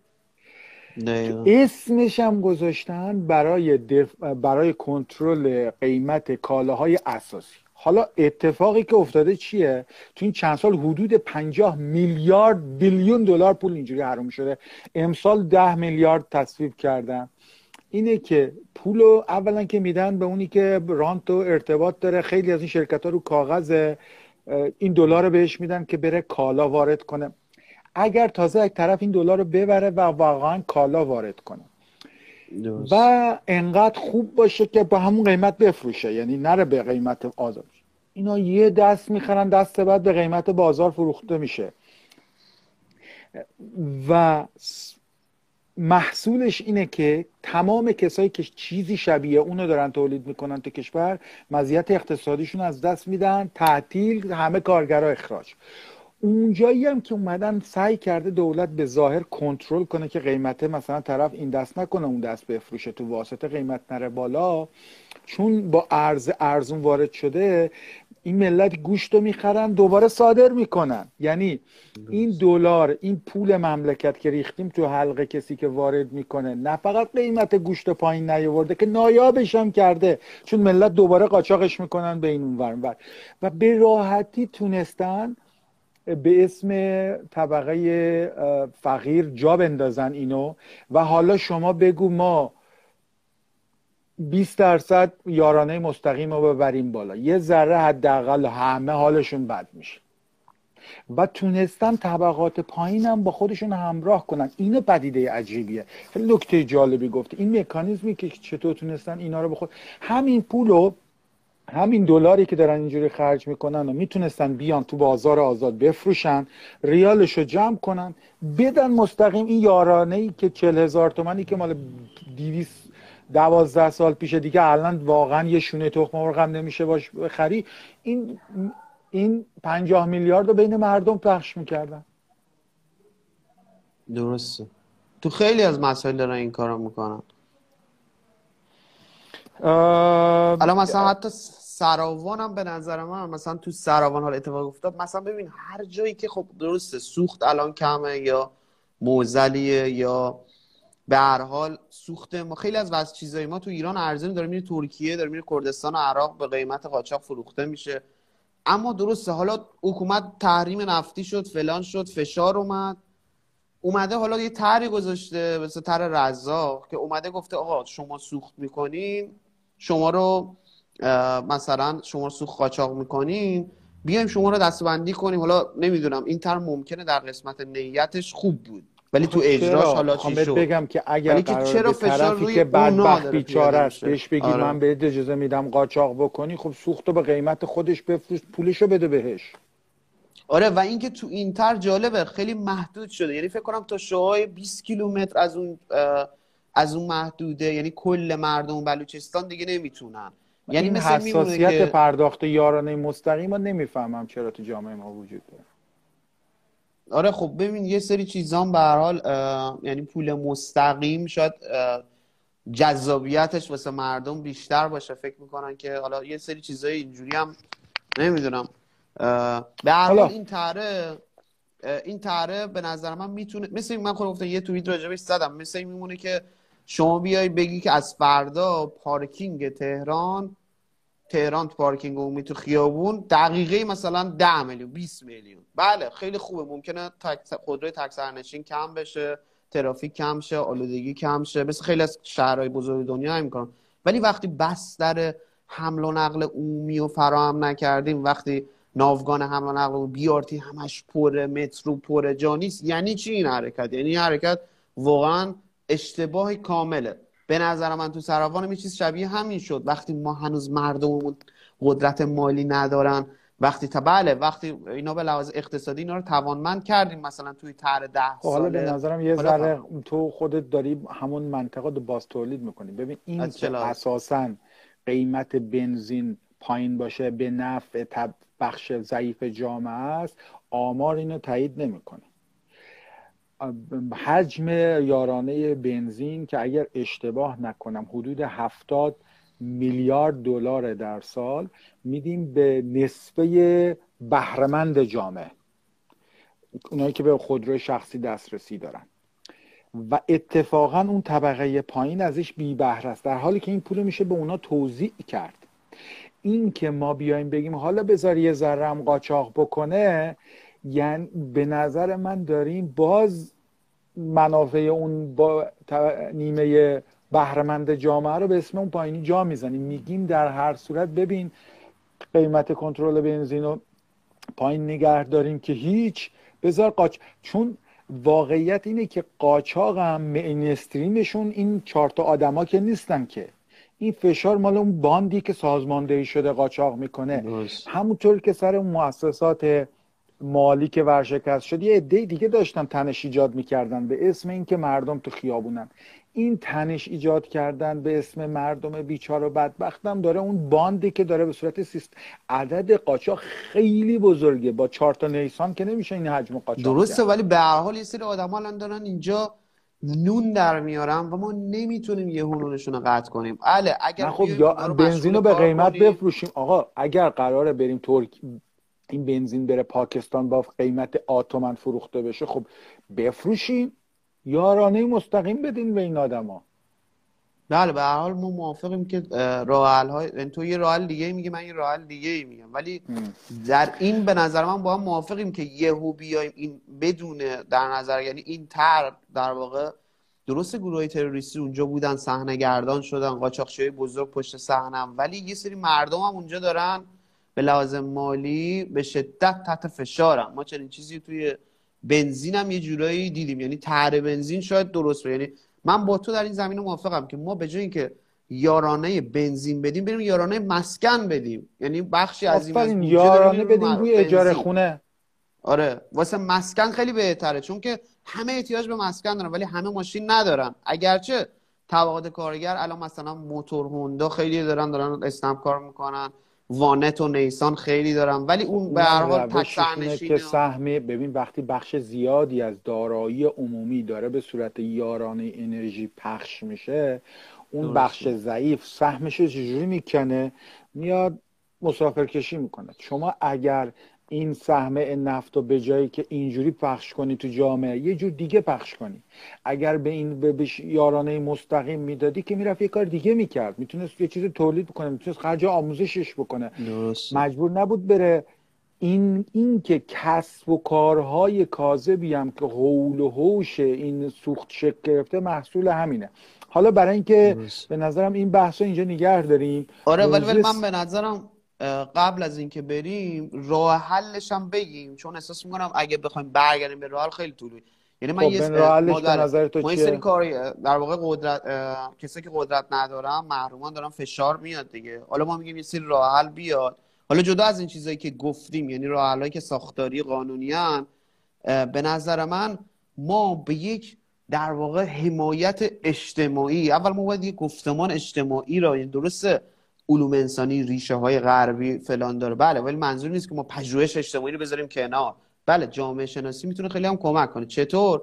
اسمش هم گذاشتن برای دف... برای کنترل قیمت کالاهای اساسی. حالا اتفاقی که افتاده چیه؟ تو این چند سال حدود 50 میلیارد بیلیون دلار پول اینجوری حروم شده. امسال 10 میلیارد تصویب کردن. اینه که پول اولا که میدن به اونی که رانت و ارتباط داره. خیلی از این شرکت ها رو کاغذ این دلار رو بهش میدن که بره کالا وارد کنه. اگر تازه یک طرف این دلار رو ببره و واقعا کالا وارد کنه. و انقدر خوب باشه که با همون قیمت بفروشه. یعنی نره به قیمت آزاد. اینا یه دست می‌خرن دست بعد به قیمت بازار فروخته میشه. و محصولش اینه که تمام کسایی که چیزی شبیه اونو دارن تولید می‌کنن تو کشور مزیت اقتصادیشون از دست میدن تعطیل همه کارگرا اخراج. اونجایی هم که اومدن سعی کرده دولت به ظاهر کنترل کنه که قیمت مثلا طرف این دست نکنه اون دست بفروشه تو واسطه قیمت نره بالا. چون با ارز ارزون وارد شده این ملت گوشت رو می‌خرن دوباره صادر می‌کنن. یعنی این دلار این پول مملکت که ریختیم تو حلقه کسی که وارد می‌کنه نه فقط قیمت گوشت پایین نیاورده که نایابش هم کرده. چون ملت دوباره قاچاقش می‌کنن به این اونور. و به راحتی تونستن به اسم طبقه فقیر جا بندازن اینو. و حالا شما بگو ما 20 درصد یارانه مستقیم رو ببریم بالا. یه ذره حداقل همه حالشون بد میشه. و تونستن طبقات پایینم با خودشون همراه کنن. این پدیده عجیبیه. خیلی نکته جالبی گفته این مکانیزمی که چطور تونستن اینا رو بخود همین پولو همین دلاری که دارن اینجوری خرج می‌کنن و می‌تونستن بیان تو بازار آزاد بفروشن ریالش رو جمع کنن بدن مستقیم این یارانه ای که چل هزار تومنی که مال دیویس دوازده سال پیش دیگه الان واقعا یه شونه تخم مرغ نمیشه باش بخری. این این پنجاه میلیارد رو بین مردم پخش می‌کردن. درسته. تو خیلی از مسائل دارن این کارو می‌کنن. الان مثلا حتی سراوان هم به نظر من مثلا تو سراوان حال اتفاق افتاد. مثلا ببین هر جایی که خب درسته سوخت الان کمه یا موزلیه یا به هر حال سوخت ما خیلی از واسه چیزای ما تو ایران ارزون داره میره ترکیه داره میره کردستان و عراق به قیمت قاچاق فروخته میشه. اما درسته حالا حکومت تحریم نفتی شد فلان شد فشار اومد. اومده حالا یه طرحی گذاشته مثل طرح رزاق که اومده گفته آقا شما سوخت می‌کنین شما رو مثلا شما سوخت قاچاق می‌کنین بیایم شما رو دستبندی کنیم. حالا نمی‌دونم این طرح ممکنه در قسمت نیتش خوب بود. ولی تو اجراش حالا چی شد؟ بگم که اگر که چرا فشار روی که بدبخت بیچاره است بهش بگی آره. من بهت اجازه میدم قاچاق بکنی خب سوختو به قیمت خودش بفروش پولشو بده بهش. آره و اینکه تو این تر جالبه خیلی محدود شده. یعنی فکر کنم تا شوهای 20 کیلومتر از اون از اون محدوده یعنی کل مردم بلوچستان دیگه نمی‌تونن. یعنی این حساسیت که... پرداخت یارانه مستقیم ما نمی‌فهمم چرا تو جامعه ما وجود داره. آره خب ببین یه سری چیزان به هر حال یعنی پول مستقیم شاید جذابیتش واسه مردم بیشتر باشه. فکر می‌کنن که حالا یه سری چیزای اینجوری هم نمی‌دونم. به هر حال این تره این تره به نظر من می‌تونه مثل من خود گفتم یه توییت راجبش زدم. مثل این میمونه که شما بیای بگی که از فردا پارکینگ تهران تهران تو پارکینگ عمومی تو خیابون دقیقه مثلا 10 میلیون 20 میلیون. بله خیلی خوبه. ممکنه خودروی تک سرنشین کم بشه ترافیک کم شه آلودگی کم شه. مثل خیلی از شهرهای بزرگ دنیا هم می‌کنن. ولی وقتی بستر حمل و نقل عمومی رو فراهم نکردیم وقتی ناوگان حمل و نقل و بیارتی همش پر مترو پر جانیست یعنی چی این حرکت؟ یعنی حرکت واقعا اشتباه کامله. به نظر من تو سراوان می چیز شبیه همین شد. وقتی ما هنوز مردممون قدرت مالی ندارن وقتی تا بله وقتی اینا به لحاظ اقتصادی اینا رو توانمند کردیم مثلا توی طرح ده ساله حالا به نظرم یه ذره تو خودت داری همون منطقه رو باز تولید می‌کنی. ببین این اساسا قیمت بنزین پایین باشه به نفع بخش ضعیف جامعه است آمار اینو تایید نمی‌کنه. حجم یارانه بنزین که اگر اشتباه نکنم حدود هفتاد میلیارد دلار در سال میدیم به نسبه بهرهمند جامعه. اونایی که به خودروی شخصی دسترسی دارن. و اتفاقا اون طبقه پایین ازش بی بهره است در حالی که این پول میشه به اونا توضیح کرد. این که ما بیایم بگیم حالا بذار یه ذرم قاچاق بکنه یعنی به نظر من داریم باز منافع اون با نیمه بهرهمند جامعه رو به اسم اون پایینی جا می‌زنیم. میگیم در هر صورت ببین قیمت کنترل بنزین رو پایین نگه داریم که هیچ. بذار قاچ چون واقعیت اینه که قاچاق هم مینستریمشون این چهار تا آدما که نیستن که. این فشار مال اون باندی که سازماندهی شده قاچاق می‌کنه. همونطور که سر اون مؤسسات مالی که ورشکست شد یه عده دیگه داشتن تنش ایجاد می‌کردن به اسم اینکه مردم تو خیابونن. این تنش ایجاد کردن به اسم مردم بیچار و بدبختم داره اون باندی که داره به صورت سیست عدد قاچاق خیلی بزرگه. با چهار تا نیسان که نمیشه این حجم قاچاق درسته ولی به هر حال یه سری آدم الان دارن اینجا نون در میارن و ما نمی‌تونیم یه نونشون رو قطع کنیم. بله اگر خب یا بنزین رو به قیمت بفروشیم. آقا اگر قراره بریم ترک این بنزین بره پاکستان با قیمت آتومن فروخته بشه خب بفروشیم یارانه مستقیم بدین به این آدما. بله به هر حال ما موافقیم که راه های یعنی تو یه راه دیگه میگه من یه راه دیگه میگم. ولی در این به نظر من با هم موافقیم که یهو بیایم این بدون در نظر یعنی این تر در واقع درست گروه تروریستی اونجا بودن صحنه گردان شدن قاچاقچی بزرگ پشت صحنه ولی یه سری مردم هم اونجا دارن به لازم مالی به شدت تحت فشارم. ما چنین چیزی توی بنزین هم یه جورایی دیدیم. یعنی تر بنزین شاید درست یعنی من با تو در این زمینه موافقم که ما به جای اینکه یارانه بنزین بدیم بریم یارانه مسکن بدیم. یعنی بخشی از این یارانه بدیم روی اجاره خونه. آره واسه مسکن خیلی بهتره چون که همه احتیاج به مسکن دارن ولی همه ماشین ندارن. اگرچه طبقات کارگر الان مثلا موتور هوندا خیلی دارن دارن اسنپ کار می‌کنن. وانت و نیسان خیلی دارم. ولی اون به هر حال که سهمه ببین وقتی بخش زیادی از دارایی عمومی داره به صورت یارانه انرژی پخش میشه اون بخش ضعیف سهمش چجوری می‌کنه؟ میاد مسافرکشی می‌کنه. شما اگر این سهم نفت رو به جایی که اینجوری پخش کنی تو جامعه یه جور دیگه پخش کنی. اگر به این به یارانه مستقیم می‌دادی که می‌رفت یه کار دیگه می‌کرد. می‌تونست یه چیز تولید بکنه می‌تونست خرج آموزشش بکنه. مجبور نبود بره. این این که کسب و کارهای کاذبی هم که حول و حوش این سوخت شکل گرفته محصول همینه. حالا برای اینکه به نظرم این بحث اینجا نگه داریم. آره ولی من به نظرم قبل از اینکه بریم راه حلش هم بگیم. چون احساس می‌کنم اگه بخوایم برگردیم به راه حل خیلی طولانی یعنی من خب یه نظر تو ما سری کار در واقع قدرت کسی که قدرت ندارن محرومان دارن فشار میاد دیگه. حالا ما میگیم یه سری راه حل بیاد. حالا جدا از این چیزایی که گفتیم یعنی راه که ساختاری قانونی هن به نظر من ما به یک در واقع حمایت اجتماعی اول ما باید یک گفتمان اجتماعی را یعنی درسته علوم انسانی ریشه های غربی فلان داره. بله ولی منظور نیست که ما پژوهش اجتماعی رو بذاریم کنار. بله جامعه شناسی می‌تونه خیلی هم کمک کنه. چطور؟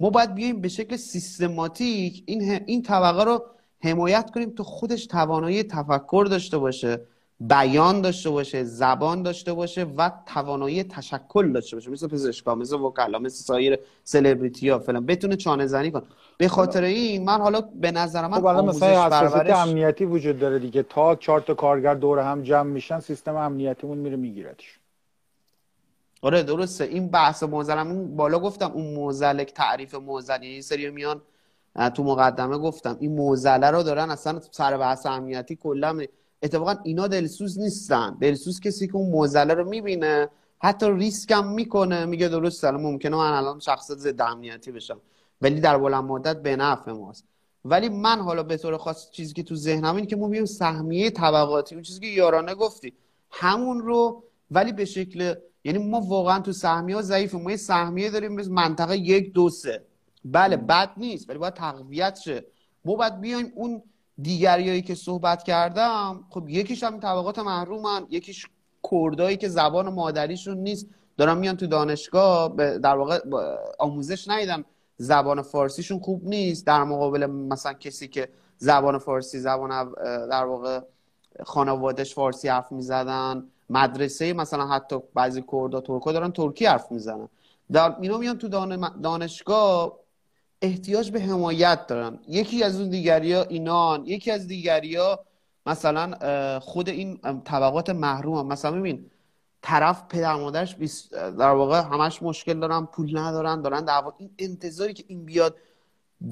ما باید بیایم به شکل سیستماتیک این این طبقه رو حمایت کنیم تا خودش توانایی تفکر داشته باشه. بیان داشته باشه زبان داشته باشه و توانایی تشکل داشته باشه. مثل پزشکا مثل وکلا مثل سایر سلبریتی ها فلان. بتونه چانه زنی کنه. به خاطر این من حالا به نظر من خب مثلا امنیتی وجود داره دیگه. تا چهار تا کارگر دور هم جمع میشن سیستم امنیتیمون میره میگیردش آره درسته. این بحث موزلم بالا گفتم. اون موزلک تعریف موزل یعنی سری میان تو مقدمه گفتم. این موزله رو دارن اصلا سر بحث امنیتی کلا اتفاقا اینا دلسوز نیستن. دلسوز کسی که اون موزله رو می‌بینه حتی ریسک هم می‌کنه. میگه درست الان ممکنه من الان شخص ضد امنیتی بشم. ولی در بلند مدت به نفع ماست. ولی من حالا به طور خاص چیزی که تو ذهنم اینه که ما بیایم سهمیه طبقاتی اون چیزی که یارانه گفتی همون رو ولی به شکل یعنی ما واقعا تو سهمیه ها ضعیف ما یه سهمیه داریم مثل منطقه یک دو سه. بله بد نیست ولی باید تقویت شه. ما باید بیایم اون دیگریایی که صحبت کردم خب یکیش هم طبقات محرومن یکیش کردایی که زبان مادریشون نیست. دارن میان تو دانشگاه در واقع آموزش ندیدن زبان فارسیشون خوب نیست. در مقابل مثلا کسی که زبان فارسی زبان در واقع خانوادش فارسی حرف می‌زدن مدرسه مثلا حتی بعضی کردا ترکا دارن ترکی حرف می‌زنن. در اینا میان تو دانشگاه احتیاج به حمایت دارن. یکی از اون دیگری ها اینان. یکی از دیگری ها مثلا خود این طبقات محروم هم. مثلا ببین طرف پدر مادرش در واقع همش مشکل دارن پول ندارن دارن دعوا این انتظاری که این بیاد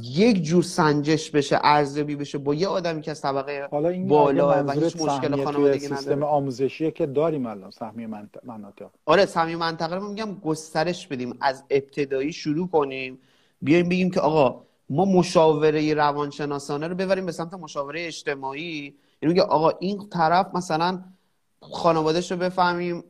یک جور سنجش بشه ارزیابی بشه با یه آدمی که از طبقه حالا این بالا و هیچ مشکل خانوادگی نداره. سیستم آموزشیه که داریم الان سهمیه مناطق. آره سهمیه منطقه رو میگم گسترش بدیم از ابتدایی شروع کنیم. بیایم بگیم که آقا ما مشاوره روانشناسانه رو ببریم به سمت مشاوره اجتماعی. یعنی میگه آقا این طرف مثلا خانوادهش رو بفهمیم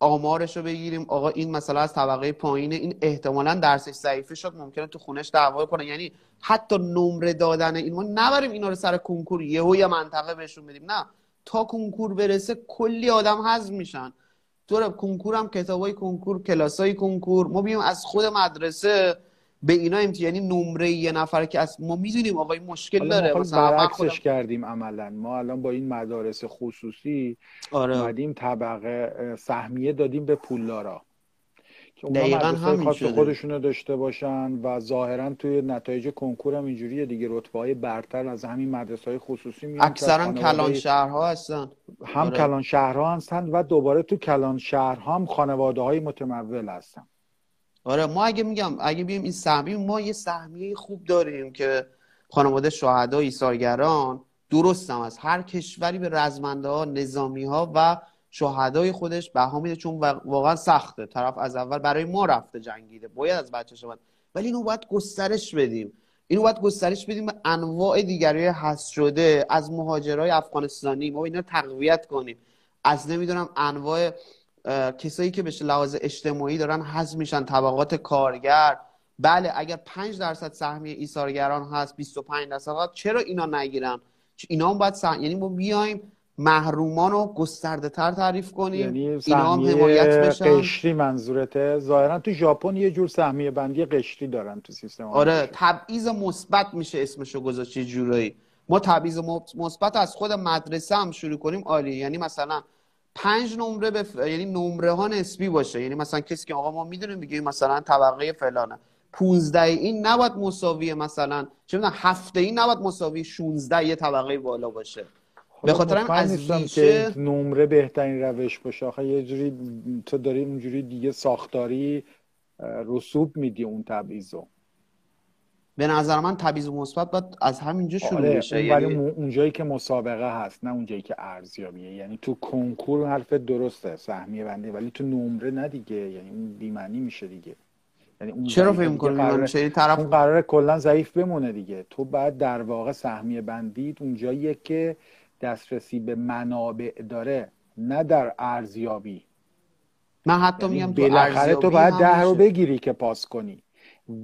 آمارش رو بگیریم. آقا این مثلا از طبقه پایینه. این احتمالا درسش ضعیفه. شد ممکنه تو خونش دعوا کنه. یعنی حتی نمره دادن این ما نبریم اینا رو سر کنکور یهو یه منطقه بهشون بدیم. نه. تا کنکور برسه کلی آدم حذف میشن. تو کنکور هم کتابای کنکور کلاسای کنکور. ما بیایم از خود مدرسه به اینا امتی یعنی نمره یه نفر که از ما می‌دونیم آقا این مشکل داره. مثلا برعکسش کردیم عملا. ما الان با این مدارس خصوصی آره. اومدیم طبقه سهمیه دادیم به پولدارا. که همین خاص خودشونو داشته باشن و ظاهرا توی نتایج کنکور هم اینجوریه دیگه. رتبه های برتر از همین مدرسه های خصوصی میان اکثرا کلان شهرها هستن. هم آره. کلان شهرها هستن و دوباره تو کلان شهرها هم خانواده های متمول هستن. آره ما اگه میگم اگه بیم این سهمیه ما یه سهمیه خوب داریم که خانواده شهدا ایثارگران درست هم از هر کشوری به رزمنده ها نظامی ها و شهدای خودش بها میده. چون واقعا سخته. طرف از اول برای ما رفته جنگیده. باید از بچه شود ولی اینو باید گسترش بدیم. اینو باید گسترش بدیم به انواع دیگری هست شده. از مهاجرای افغانستانی. ما اینا تقویت کنیم. از نمی‌دونم انواع کسایی که به لحاظ اجتماعی دارن حذف میشن طبقات کارگر. بله اگر 5 درصد سهمیه ایثارگران هست 25 درصد چرا اینا نگیرن؟ اینا هم باید سهم... یعنی ما بیایم محرومان رو گسترده تر تعریف کنیم. یعنی اینا هم حمایت بشن. قشری منظورته. ظاهرا تو ژاپن یه جور سهمیه بندی قشری دارن تو سیستم آره تبعیض مثبت میشه اسمشو گذاشت جورایی. ما تبعیض مثبت از خود مدرسه هم شروع کنیم عالی یعنی مثلا پنج نمره به یعنی نمره ها نسبی باشه. یعنی مثلا کسی که آقا ما می‌دونیم دیگه مثلا طبقه فلانه. 15 این نباید مساوی مثلا چه می‌دونم هفته این نباید مساوی 16 یه طبقه بالا باشه. به خاطر هم از که نمره بهترین روش باشه. آخه یه جوری تو داری اونجوری دیگه ساختاری رسوب میدی اون تبعیضو. به نظر من تبعیض مثبت باید از همینجا شروع آره بشه اون یعنی... اونجایی که مسابقه هست نه اونجایی که ارزیابیه. یعنی تو کنکور حرف درسته سهمیه بنده ولی تو نمره نه دیگه یعنی اون بیمعنی میشه دیگه. یعنی اون چرا فکر می‌کنی قرار... یعنی طرف اون قراره کلا ضعیف بمونه دیگه. تو بعد در واقع سهمیه بندید اونجاییه که دسترسی به منابع داره نه در ارزیابی. من حتی یعنی میگم تو بالاخره تو باید ده رو بگیری که پاس کنی.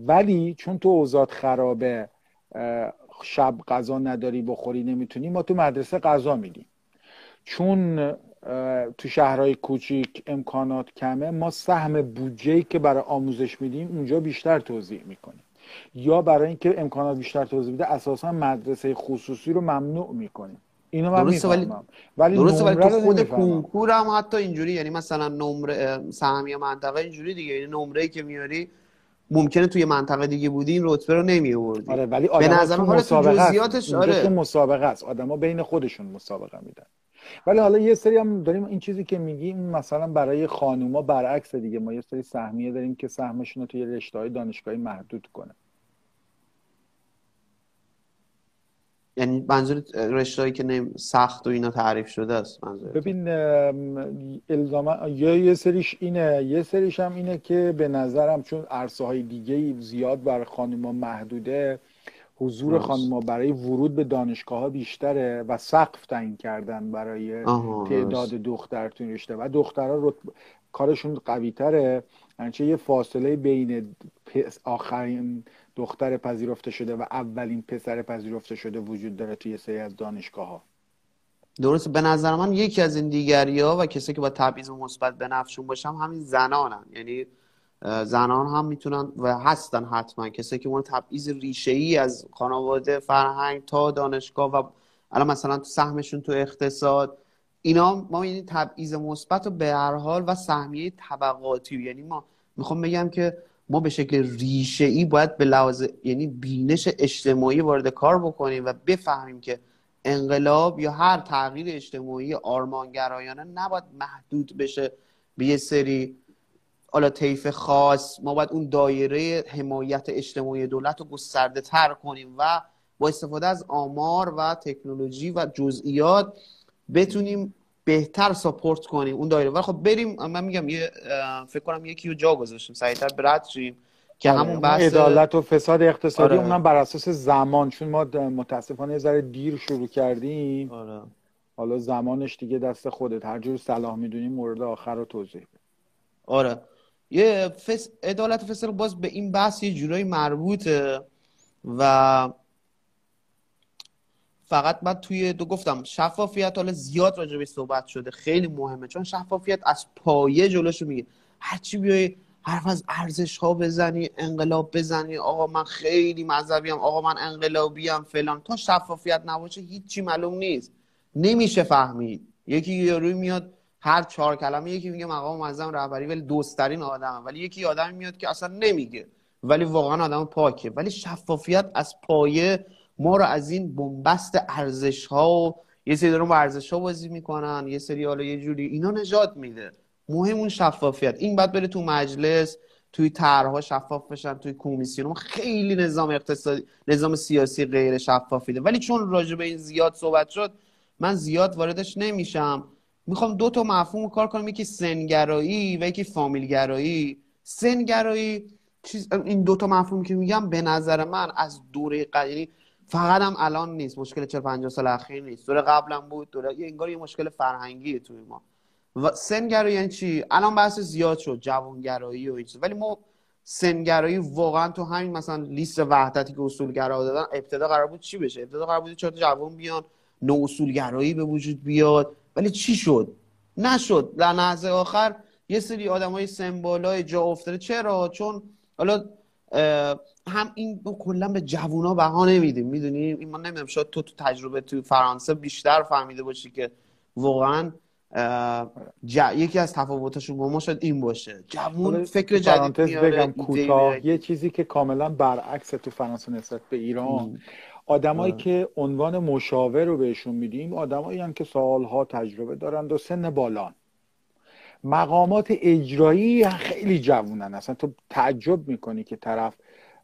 ولی چون تو اوزاد خرابه شب غذا نداری بخوری نمی‌تونی ما تو مدرسه غذا میدیم. چون تو شهرهای کوچیک امکانات کمه ما سهم بودجه که برای آموزش میدیم اونجا بیشتر توضیح می‌کنیم. یا برای اینکه امکانات بیشتر توضیح بده اساسا مدرسه خصوصی رو ممنوع می‌کنیم. اینو من درسته ولی ولی درسته ولی تو خود کنکور هم حتی اینجوری یعنی مثلا نمره سهمیه منطقه اینجوری دیگه. یعنی نمره ای که میاری ممکنه توی منطقه دیگه بودی این رتبه رو نمی آوردی. آره ولی به نظر من حالا تو مسابقه است جزئیاتش اینجا تو آره مسابقه است آدما بین خودشون مسابقه میدن. ولی حالا یه سری هم داریم این چیزی که میگیم مثلا برای خانوما برعکس دیگه. ما یه سری سهمیه داریم که سهمشون رو توی رشته های دانشگاهی محدود کنه. یعنی منظور رشتهایی که نمی... سخت و اینا تعریف شده است منظور ببین الزاما یا یه سریش اینه یه سریش هم اینه که به نظرم چون عرصه های دیگه زیاد برای خانوما محدوده حضور درست. خانوما برای ورود به دانشگاه ها بیشتره و سقف تعیین کردن برای تعداد دختر تو رشته. و دخترها رتب... کارشون قوی تره هرچه یه فاصله بین آخرین دختر پذیرفته شده و اولین پسر پذیرفته شده وجود داره توی سری از دانشگاه ها درسته. به نظر من یکی از این دیگری ها و کسایی که با تبعیض مثبت به نفعشون باشن همین زنانن. یعنی زنان هم می‌تونن و هستن حتما. کسایی که اون تبعیض ریشه‌ای از خانواده فرهنگ تا دانشگاه و الان مثلا تو سهمشون تو اقتصاد اینا ما یعنی تبعیض مثبت رو به هر حال و سهمیه طبقاتی. یعنی ما می‌خوام بگم که ما به شکل ریشه‌ای باید به لحاظ یعنی بینش اجتماعی وارد کار بکنیم و بفهمیم که انقلاب یا هر تغییر اجتماعی آرمانگرایانه نباید محدود بشه به یه سری حالا طیف خاص ما باید اون دایره حمایت اجتماعی دولت رو گسترده تر کنیم و با استفاده از آمار و تکنولوژی و جزئیات بتونیم بهتر ساپورت کنیم اون دایره. ولی خب بریم من میگم یه فکر کنم یکی رو جا گذاشتیم. سریعتر برد شیم که آره همون بحث عدالت و فساد اقتصادی آره. اونم بر اساس زمان چون ما متاسفانه یه ذره دیر شروع کردیم. آره. حالا زمانش دیگه دست خودت. هر جور صلاح می‌دونی مورد آخر رو توضیح بده. آره. یه فس... عدالت و فساد باز به این بحث یه جورایی مربوطه و فقط من توی دو گفتم شفافیت حالا زیاد راجع بهش صحبت شده خیلی مهمه چون شفافیت از پایه جلوشو میگه. هرچی بیای حرف از ارزش ها بزنی انقلاب بزنی آقا من خیلی مذهبی ام آقا من انقلابی ام فلان. تا شفافیت نباشه هیچی معلوم نیست. نمیشه فهمید. یکی یاروی میاد هر چهار کلمه یکی میگه مقام معظم رهبری ولی دوستترین آدمه. ولی یکی آدمی میاد که اصلا نمیگه. ولی واقعا آدم پاکه. ولی شفافیت از پایه ما رو از این بنبست ارزش ها و یه سری دارن با ارزش ها بازی می‌کنن یه سری حالا یه جوری اینا نجات میده. مهم اون شفافیت. این بعد بره تو مجلس توی طرحها شفاف بشن توی کمیسیون. خیلی نظام اقتصادی نظام سیاسی غیر شفافیده ولی چون راجع به این زیاد صحبت شد من زیاد واردش نمیشم. می‌خوام دو تا مفهوم کار کنم. یکی سنگرایی و یکی فامیلگرایی. سنگرایی چیز این دو تا مفهوم که میگم به نظر من از دوره قدیم یعنی فقط هم الان نیست. مشکل 40 50 سال اخیر نیست. دوره قبلا بود. دوره انگار یه مشکل فرهنگیه توی ما. و سنگرایی یعنی چی؟ الان بحث زیاد شد. جوانگرایی و این ولی ما سنگرایی واقعا تو همین مثلا لیست وحدتی که اصولگرا دادن ابتدا قرار بود چی بشه؟ ابتدا قرار بود چهار جوان بیان نو اصولگرایی به وجود بیاد. ولی چی شد؟ نشد. در لحظه آخر یه سری آدمای سمبالای جا افتاده. چرا؟ چون حالا هم این کلا به جوونا بها نمیدیم. می‌دونی؟ این من نمی‌دونم شاید تو تو تجربه تو فرانسه بیشتر فهمیده باشی که واقعا ج- یکی از تفاوتاشون با ما شاید این باشه. جوون فکر جدید میاره بگم کوتاه یه چیزی که کاملا برعکس تو فرانسه نسبت به ایران. آدمایی آره. که عنوان مشاور رو بهشون میدیم آدمایی هم که سالها تجربه دارند و سن بالان. مقامات اجرایی خیلی جوونن. اصلا تو تعجب می‌کنی که طرف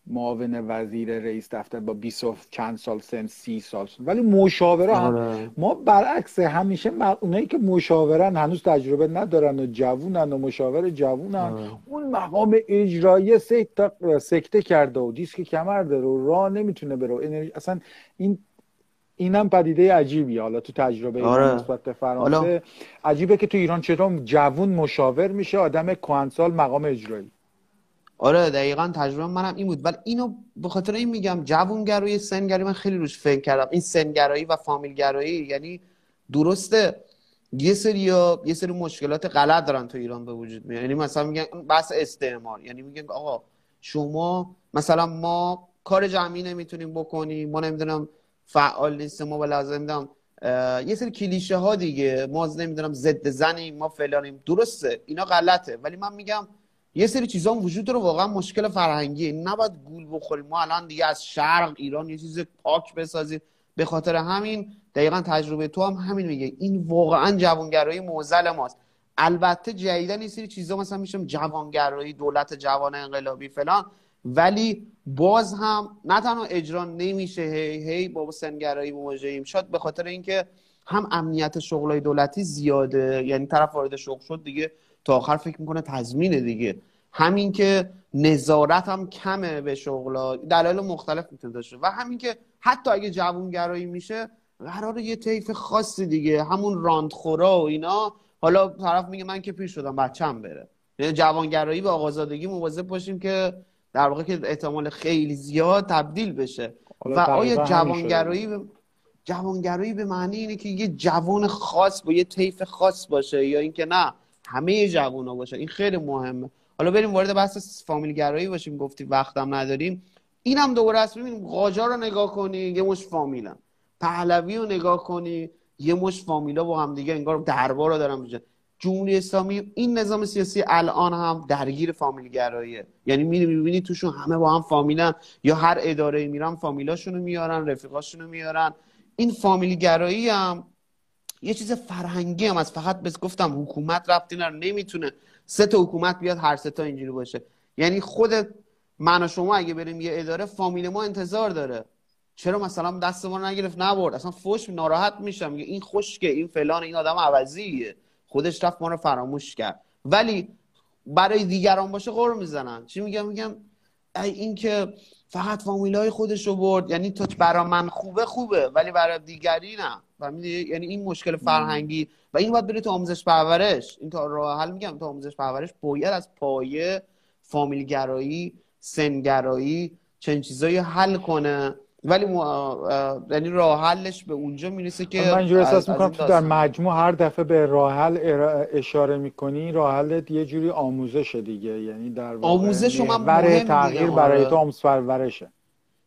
معاون وزیر رئیس دفتر با 20 و چند سال سن سی سال. سن. ولی مشاوره هم آره. ما برعکس همیشه اونایی که مشاورن هنوز تجربه ندارن و جوونن و مشاور جوونن. آره. اون مقام اجرایی سکته, سکته کرده و دیسک کمر داره و راه نمی‌تونه بره و انرژی اصلا این اینم پدیده عجیبیه. حالا تو تجربه آره. نسبت به حالا فرانسه عجیبه که تو ایران چطور جوون مشاور میشه آدم کهنسال مقام اجرایی. آره دقیقا تجربه منم این بود. ولی اینو به خاطر این میگم جوونگرایی سنگرایی من خیلی روش فکر کردم. این سنگرایی و فامیلگرایی یعنی درسته یه سری یه سری مشکلات غلط دارن تو ایران به وجود میاد. یعنی مثلا میگن بحث استعمار. یعنی میگن آقا شما مثلا ما کار جمعی نمی‌تونیم بکنیم. ما نمی‌دونم فعال نیستیم ما لازم نمی‌دونم یه سری کلیشه ها دیگه. ما نمی‌دونم ضد زنیم ما فلانیم. درسته اینا غلطه. ولی من میگم یه سری چیزا وجود داره واقعا مشکل فرهنگی نباید گول بخوریم. ما الان دیگه از شرق ایران یه چیز پاک بسازیم. به خاطر همین دقیقا تجربه تو هم همین میگه. این واقعا جوانگرایی موزل ماست. البته جدیدن یه سری چیزا مثلا میشم جوانگرایی دولت جوان انقلابی فلان. ولی باز هم نه تنها اجرا نمیشه. هی هی با سنگرایی مواجهیم. شاید به خاطر اینکه هم امنیت شغلای دولتی زیاده یعنی طرف وارد شغل شد دیگه تا آخر فکر می‌کنه تضمینه دیگه. همین که نظارت هم کمه به شغلا دلایل مختلف می‌تونه داشته و همین که حتی اگه جوونگرایی میشه قرار یه طیف خاصی دیگه همون راندخورا و اینا. حالا طرف میگه من که پیر شدم بچم بره. یعنی جوانگرایی به آقازادگی مواظب باشیم که در واقع که احتمال خیلی زیاد تبدیل بشه. و آیا جوانگرایی به جوانگرایی به معنی اینه که یه جوان خاص با یه طیف خاص باشه یا اینکه نه همه جوونا باشه. این خیلی مهمه. حالا بریم وارد بحث فامیل گرایی باشیم گفتی وقتم نداریم. اینم دوباره است ببینیم قاجار رو نگاه کنی یه مش فامیلن. پهلوی رو نگاه کنی یه مش فامیلا با هم دیگه انگار دربار رو دارن میشه جمهوری اسلامی این نظام سیاسی الان هم درگیر فامیل گراییه یعنی می‌بینی توشون همه با هم فامیلن. یا هر اداره میرن فامیلاشونو میارن رفیقاشونو میارن. این فامیل گرایی هم یه چیز فرهنگی هم از فقط بس گفتم حکومت ربطی نداره نمی‌تونه سه تا حکومت بیاد هر سه تا اینجوری باشه. یعنی خود من و شما اگه بریم یه اداره فامیل ما انتظار داره. چرا مثلا دست ما نگرفت؟ نبرد. اصلا فوش ناراحت میشم. میگه این خشکه این فلان این آدم عوضیه. خودش رفت ما رو فراموش کرد. ولی برای دیگران باشه غور می‌زنن. چی میگم؟ میگم این که فقط فامیلای خودش رو برد. یعنی تو برای من خوبه خوبه ولی برای دیگری نه. یعنی این مشکل فرهنگی و این باید بره تو آموزش پرورش. این تا راه حل میگم تو آموزش پرورش باید از پایه فامیلگرایی سنگرایی چنین چیزایی حل کنه. ولی یعنی راه حلش به اونجا می‌رسه که من اینجوری احساس می‌کنم تو در مجموع هر دفعه به راه حل اشاره می‌کنی راه حل یه جوری آموزش دیگه. یعنی در آموزش من برای تغییر برای تو آموزش پرورشه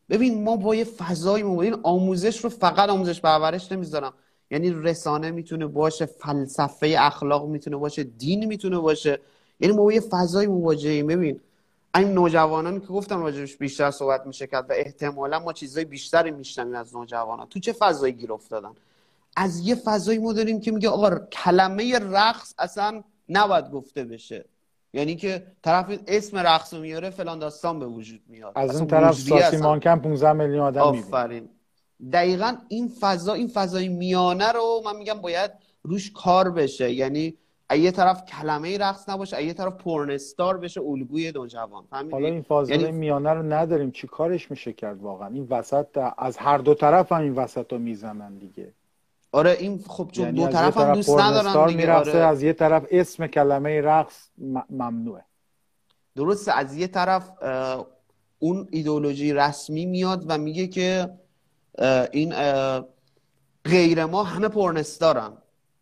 ببین ما با یه فضای این آموزش رو فقط آموزش پرورش نمی‌ذارم. یعنی رسانه می‌تونه باشه فلسفه اخلاق می‌تونه باشه دین می‌تونه باشه. یعنی ما با یه فضای مواجهیم. ببین این نوجوانانی که گفتم راجبش بیشتر صحبت میشه کرد و احتمالا ما چیزای بیشتری میشنویم از نوجوانان. تو چه فضایی گیر افتادن؟ از یه فضایی ما داریم که میگه آقا کلمه رقص اصلا نباید گفته بشه. یعنی که طرف اسم رقص رو میاره فلان داستان به وجود میاد. از اون طرف ساسی مانکن 15 میلیون آدم آفرین. دقیقا این فضا این فضای میانه رو من میگم باید روش کار بشه. یعنی یه طرف کلمه رقص نباشه یه طرف پرنستار بشه الگوی نوجوان. حالا این فاز یعنی... میانه رو نداریم. چی کارش میشه کرد واقعا؟ این وسط از هر دو طرف هم این وسط رو می‌زنن دیگه. آره این خب چون یعنی دو طرف هم دوست ندارن دیگه آره. از یه طرف اسم کلمه رقص ممنوعه. درسته از یه طرف اون ایدولوژی رسمی میاد و میگه که این غیر ما همه پرنستارن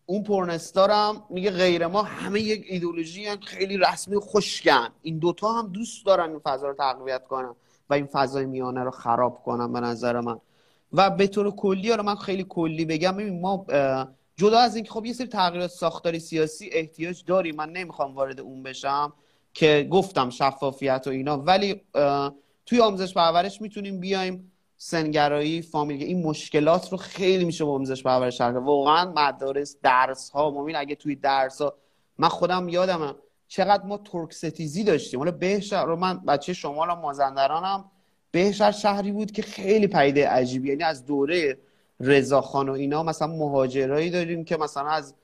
اون پرنستارم میگه غیر ما همه یک ایدولوژی هم خیلی رسمی خوشگن این دوتا هم دوست دارن این فضا رو تقویت کنن و این فضای میانه رو خراب کنن به نظر من. و به طور کلی حالا من خیلی کلی بگم ببین ما جدا از اینکه خب یه سری تغییرات ساختاری سیاسی احتیاج داریم. من نمی‌خوام وارد اون بشم که گفتم شفافیت و اینا ولی توی آموزش پرورش می‌تونیم بیایم. سنگرایی فامیل این مشکلات رو خیلی میشه با آموزش پرورش کرد واقعا مدارس درس ها مبین اگه توی درس ها من خودم یادمم چقدر ما ترک ستیزی داشتیم. حالا بهشهر رو من بچه شمال و مازندرانم بهشهر شهری بود که خیلی پیده عجیبی. یعنی از دوره رضاخان و اینا مثلا مهاجرایی داریم که مثلا از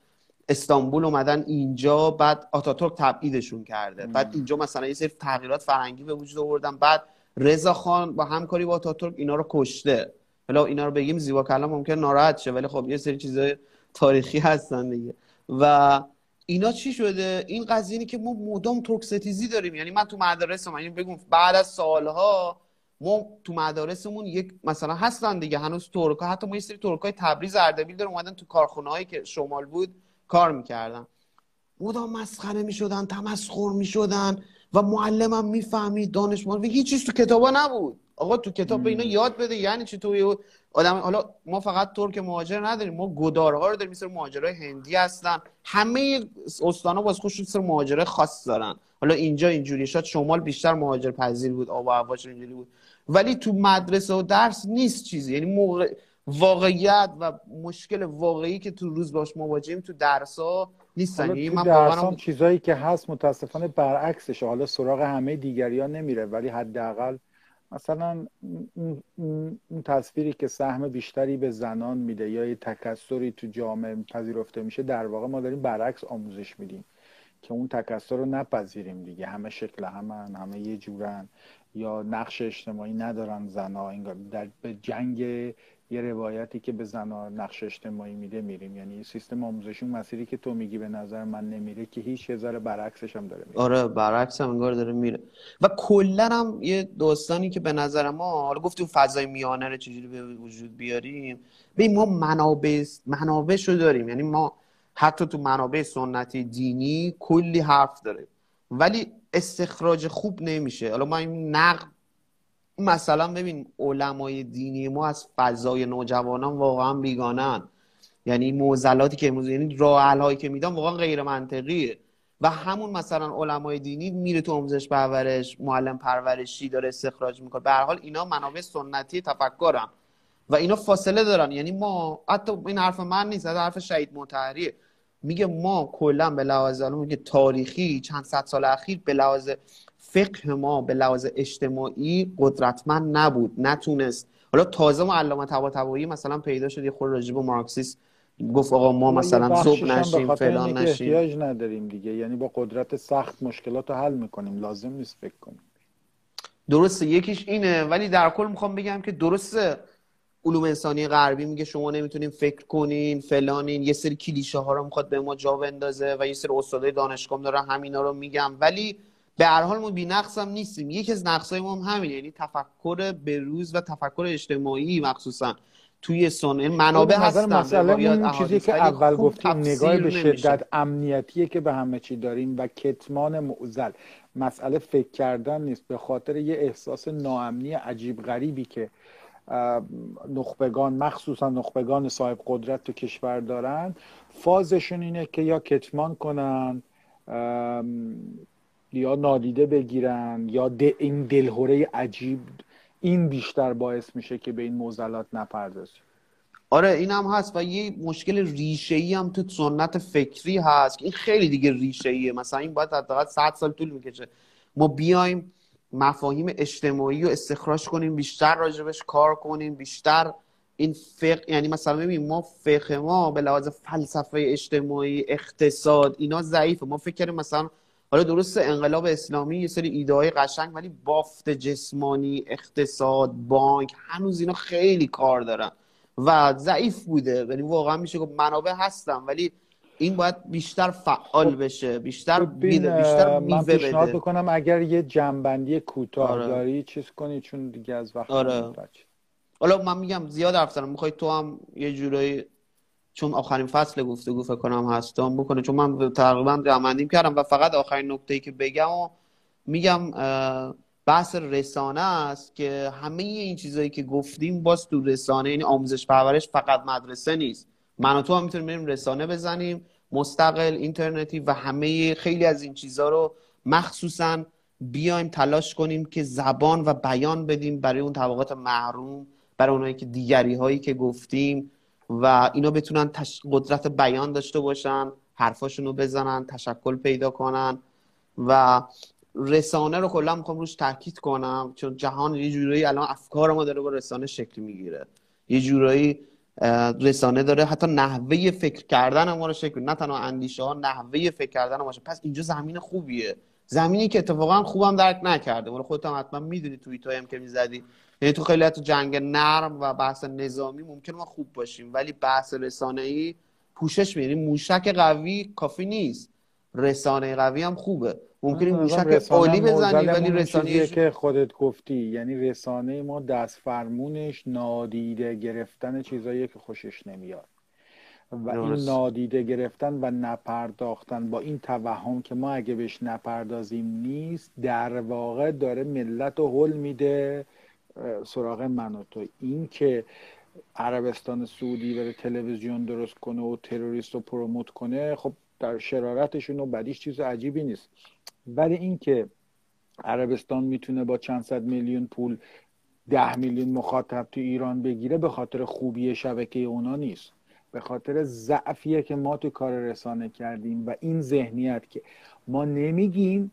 استانبول اومدن اینجا بعد آتاتورک تبعیدشون کرده. بعد اینجا مثلا یه سری تغییرات فرهنگی به وجود آوردن. بعد رضا خان با همکاری با آتاتورک اینا رو کشته. حالا اینا رو بگیم زیبا کلام ممکن ناراحت شه ولی خب یه سری چیزای تاریخی هستن دیگه. و اینا چی شده؟ این قضیه که ما مدام ترک ستیزی داریم. یعنی من تو مدارس من یعنی بگم بعد از سالها ما تو مدارسمون یک مثلا هستن دیگه. هنوز ترک حتی ما یه سری ترکای تبریز اردبیل داریم اومدن تو کارخونه که شمال بود کار می‌کردن. مدام مسخره می‌شدن تمسخر می‌شدن. و معلمم می‌فهمید دانش و هیچ چیز تو کتابا نبود. آقا تو کتاب به اینا یاد بده یعنی چی؟ تو آدم حالا ما فقط ترک مهاجر نداریم. ما گدارها رو داریم. مثل مهاجرای هندی هستن. همه استانا باز خوش سر مهاجره خاص دارن. حالا اینجا اینجوری. شد شمال بیشتر مهاجر پذیر بود آب و هواش اینجوری بود. ولی تو مدرسه و درس نیست چیزی. یعنی موقع واقعیت و مشکل واقعی که تو روز باش مواجهیم تو درس ها نیستن. یعنی من واقعا چیزایی که هست متاسفانه برعکسشه. حالا سراغ همه دیگری ها نمیره ولی حداقل مثلا اون تصویری که سهم بیشتری به زنان میده یا یه تکسری تو جامعه پذیرفته میشه در واقع ما داریم برعکس آموزش میدیم که اون تکسر رو نپذیریم دیگه. همه شکل همه همه یه جورن. یا نقش اجتماعی ندارن زنا انگار در به جنگ یه روایتی که به زنا نقش اجتماعی میده میریم. یعنی سیستم آموزشی اون مسیری که تو میگی به نظر من نمیره که هیچ هزار برعکسش هم داره میره. آره برعکس هم انگار داره میره. و کلا هم یه داستانی که به نظر ما حالا گفتیم فضای میانه رو چجوری به وجود بیاریم. به ما منابع منابعش رو داریم. یعنی ما حتی تو منابع سنتی دینی کلی حرف داره ولی استخراج خوب نمیشه. حالا ما این نقد مثلا ببین علمای دینی ما از فضای نوجوانان واقعا بیگانن یعنی موزلاتی که امروز یعنی راه که میدن واقعا غیر منطقیه و همون مثلا علمای دینی میره تو آموزش پرورش معلم پرورشی داره استخراج می‌کنه. به هر حال اینا منابع سنتی تفکرن و اینا فاصله دارن. یعنی ما حتی این حرف من نیست حرف شهید مطهریه. میگه ما کلا به لحاظ میگه تاریخی چند صد سال اخیر به لحاظ فقه ما به لحاظ اجتماعی قدرتمند نبود نتونست. حالا تازه ما علامه طباطبایی مثلا پیدا شد یه خورده راجع به مارکسیسم گفت آقا ما مثلا صبح نشیم فلان نشیم. احتیاج نداریم دیگه. یعنی با قدرت سخت مشکلات رو حل می‌کنیم. لازم نیست فکر کنیم. درسته یکیش اینه. ولی در کل می‌خوام بگم که درسته. علوم انسانی غربی میگه شما نمی‌تونین فکر کنین فلانین. یه سری کلیشه ها رو می‌خواد به ما جا بندازه و یه سری استادای دانشگاه دارن همینا رو میگم. ولی به هر حال ما نقص هم نیستیم. یکی از نقصای ما هم همینه. یعنی تفکر بروز و تفکر اجتماعی مخصوصا توی سن منابع هستن. مسئله اون چیزی که اول گفتیم نگاه به شدت امنیتیه که به همه چی داریم و کتمان معزل مسئله فکر کردن نیست. به خاطر یه احساس ناامنی عجیب غریبی که نخبگان مخصوصا نخبگان صاحب قدرت تو کشور دارن. فازشون اینه که یا کتمان کنن یا نادیده بگیرن یا این دلهوره عجیب این بیشتر باعث میشه که به این موزلات نپردازیم. آره این هم هست و یه مشکل ریشه ای هم تو سنت فکری هست این خیلی دیگه ریشه ایه مثلا این باید حداقل 100 سال طول می‌کشه. ما بیایم مفاهیم اجتماعی رو استخراج کنیم بیشتر راجبش کار کنیم بیشتر این فقه یعنی مثلا ببین ما فقه ما به لحاظ فلسفه اجتماعی اقتصاد اینا ضعیفه. ما فکر کنیم مثلا حالا درست انقلاب اسلامی یه سری ایده های قشنگ ولی بافت جسمانی اقتصاد بانک هنوز اینا خیلی کار دارن و ضعیف بوده یعنی واقعا میشه گفت منابع هستن ولی این باید بیشتر فعال بشه بیشتر بیده بیشتر من پیشنهاد بکنم اگر یه جنبندی کوتاه آره. داری چیز کنی چون دیگه از وقت آره. حالا من میگم زیاد حرف زدم می‌خوای تو هم یه جورایی چون آخرین فصل گفتگو فکر کنم هستم بکنه. چون من تقریبا جمعندیم کردم و فقط آخرین نکته ای که بگم و میگم بحث رسانه است که همه این چیزایی که گفتیم باز تو رسانه یعنی آموزش پرورش فقط مدرسه نیست. من و تو هم می‌تونیم بریم رسانه بزنیم مستقل اینترنتی و همه خیلی از این چیزها رو مخصوصا بیایم تلاش کنیم که زبان و بیان بدیم برای اون طبقات محروم برای اونایی که دیگری هایی که گفتیم و اینا بتونن قدرت بیان داشته باشن حرفاشون رو بزنن تشکل پیدا کنن و رسانه رو کلا می‌خوام روش تاکید کنم چون جهان یه جورایی الان افکار ما داره با رسانه شکل می‌گیره. یه جورایی رسانه داره حتی نحوه فکر کردن ما رو شکل نه تنها اندیشه ها نحوه فکر کردن ما پس اینجا زمین خوبیه. زمینی که اتفاقا خوبم درک نکرده. ولی خودت هم حتما می‌دونی توییت هم که می‌زدی. یعنی تو خیلی تو جنگ نرم و بحث نظامی ممکن ما خوب باشیم ولی بحث رسانه ای پوشش میریم موشک قوی کافی نیست. رسانه قوی هم خوبه. ممکنه موشک عالی بزنی ولی رسانه که خودت گفتی. یعنی رسانه ما دست فرمونش نادیده گرفتن چیزایی که خوشش نمیاد. و این نادیده گرفتن و نپرداختن با این توهم که ما اگه بهش نپردازیم نیست در واقع داره ملت رو حل میده. سراغ من و تو. این که عربستان سعودی بره تلویزیون درست کنه و تروریست رو پروموت کنه خب در شرارتشون و بدیش چیز عجیبی نیست. ولی اینکه عربستان می‌تونه با چند صد میلیون پول ده میلیون مخاطب تو ایران بگیره به خاطر خوبی شبکه اونا نیست. به خاطر ضعفیه که ما تو کار رسانه کردیم و این ذهنیت که ما نمیگیم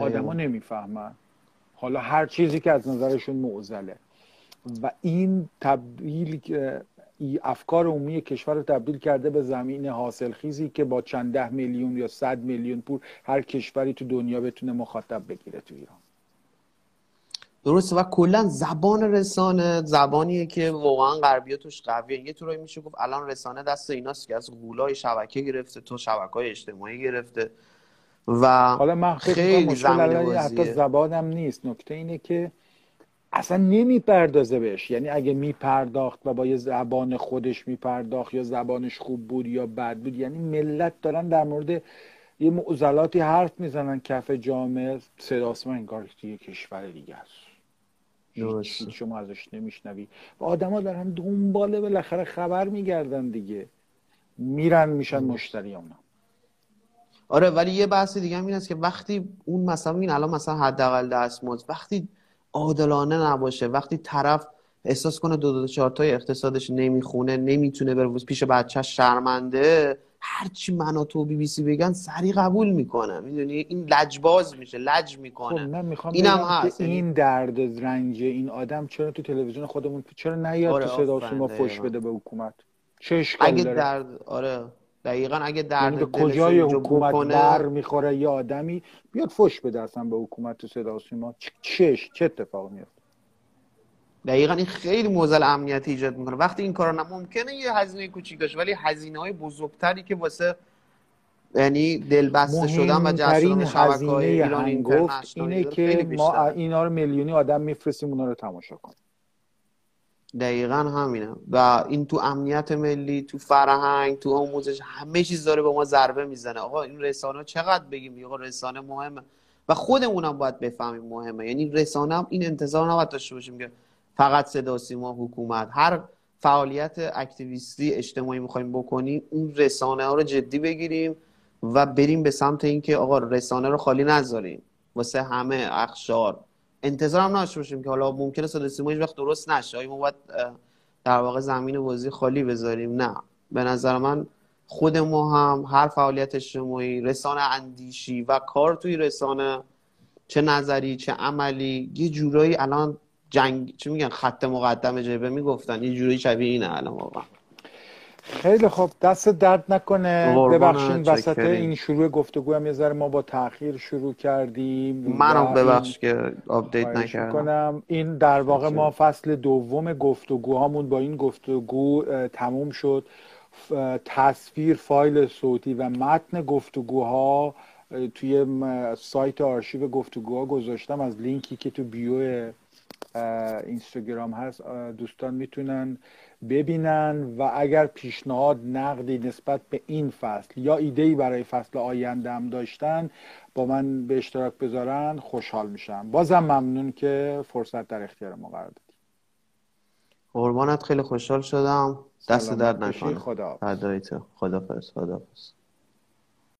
آدما نمی‌فهمن. حالا هر چیزی که از نظرشون معضله. و این تبدیل افکار عمومی کشور رو تبدیل کرده به زمین حاصل خیزی که با چند ده میلیون یا صد میلیون پول هر کشوری تو دنیا بتونه مخاطب بگیره تو ایران. درسته. و کلا زبان رسانه زبانیه که واقعا غربیه توش قویه. یه طورایی میشه گفت الان رسانه دست ایناست که از غولای شبکه گرفته تو شبکه های اجتماعی گرفته. و حالا من خیلی زمین حتی زبانم نیست. نکته اینه که اصلا نمی‌پردازه بهش. یعنی اگه میپرداخت و با یه زبان خودش میپرداخت یا زبانش خوب بود یا بد بود یعنی ملت دارن در مورد یه معضلاتی حرف می‌زنن. کف جامعه صداسما انگار یه کشور دیگه است. شما ازش نمیشنوی. و آدما دارن دنباله بالاخره خبر میگردن دیگه. میرن میشن مشتری اونا. آره ولی یه بحث دیگه هم این است که وقتی اون مثلا این الان مثلا حداقل دستمزد وقتی عادلانه نباشه وقتی طرف احساس کنه دو دو چهار تای اقتصادش نمی‌خونه نمی‌تونه بره پیش بچه شرمنده هرچی من تو بی بی سی بگن سری قبول می‌کنه. می‌دونی؟ این لجباز میشه لج می‌کنه. خب من می‌خوام اینم هست. یعنی این درد رنج این آدم چرا تو تلویزیون خودمون چرا نیاد آره تو صدا ما فش بده به حکومت؟ چه اگه درد آره. دقیقا اگه درد یعنی به کجای حکومت بر می‌خوره یه آدمی؟ بیاد فش بده اصلا به حکومت تو صدا سیما. چش چه اتفاق میفته دقیقا این خیلی موزل امنیتی ایجاد می‌کنه. وقتی این کارا ممکنه یه هزینه کوچیک داشت ولی هزینه های بزرگتری که واسه یعنی دلبسته شدن و جذب شبکه های ایران اینه که ما اینا رو میلیونی آدم میفرستیم اونا رو تماشا کنیم. دقیقا همینه. و این تو امنیت ملی تو فرهنگ تو آموزش همه چیز داره به ما ضربه می‌زنه. آقا این رسانه چقدر بگیم؟ آقا رسانه مهمه. و خودمونم باید بفهمیم مهمه. یعنی رسانه هم این انتظار نباید داشته باشیم که فقط صدا سیما حکومت. هر فعالیت اکتیویستی اجتماعی می‌خوایم بکنیم اون رسانه ها رو جدی بگیریم و بریم به سمت اینکه آقا رسانه رو خالی نذاریم. واسه همه اخشار. انتظار هم نشته باشیم که حالا ممکنه صدا سیما وقت درست نشه. ما باید در واقع زمین بازی خالی بذاریم؟ نه. به نظر من خود ما هم هر فعالیت اجتماعی رسانه اندیشی و کار توی رسانه چه نظری چه عملی یه جورایی الان جنگ چی میگن خط مقدم جبه می‌گفتن. یه جوری شبیه اینه الان واقعا. خیلی خوب. دست درد نکنه. ببخشین وسط این شروع گفتگو هم یه ذره ما با تاخیر شروع کردیم منم ببخش که update نکردم. این در واقع ما فصل دوم گفتگوهامون با این گفتگو تموم شد. تصویر فایل صوتی و متن گفتگوها توی سایت آرشیو گفتگوها گذاشتم. از لینکی که تو bio اینستاگرام هست دوستان می‌تونن ببینن و اگر پیشنهاد نقدی نسبت به این فصل یا ایده برای فصل آینده هم داشتن با من به اشتراک بذارن خوشحال میشم. بازم ممنون که فرصت در اختیار ما قرار دادی. قربانت خیلی خوشحال شدم. دست درد نکنه. خدا خدا خدا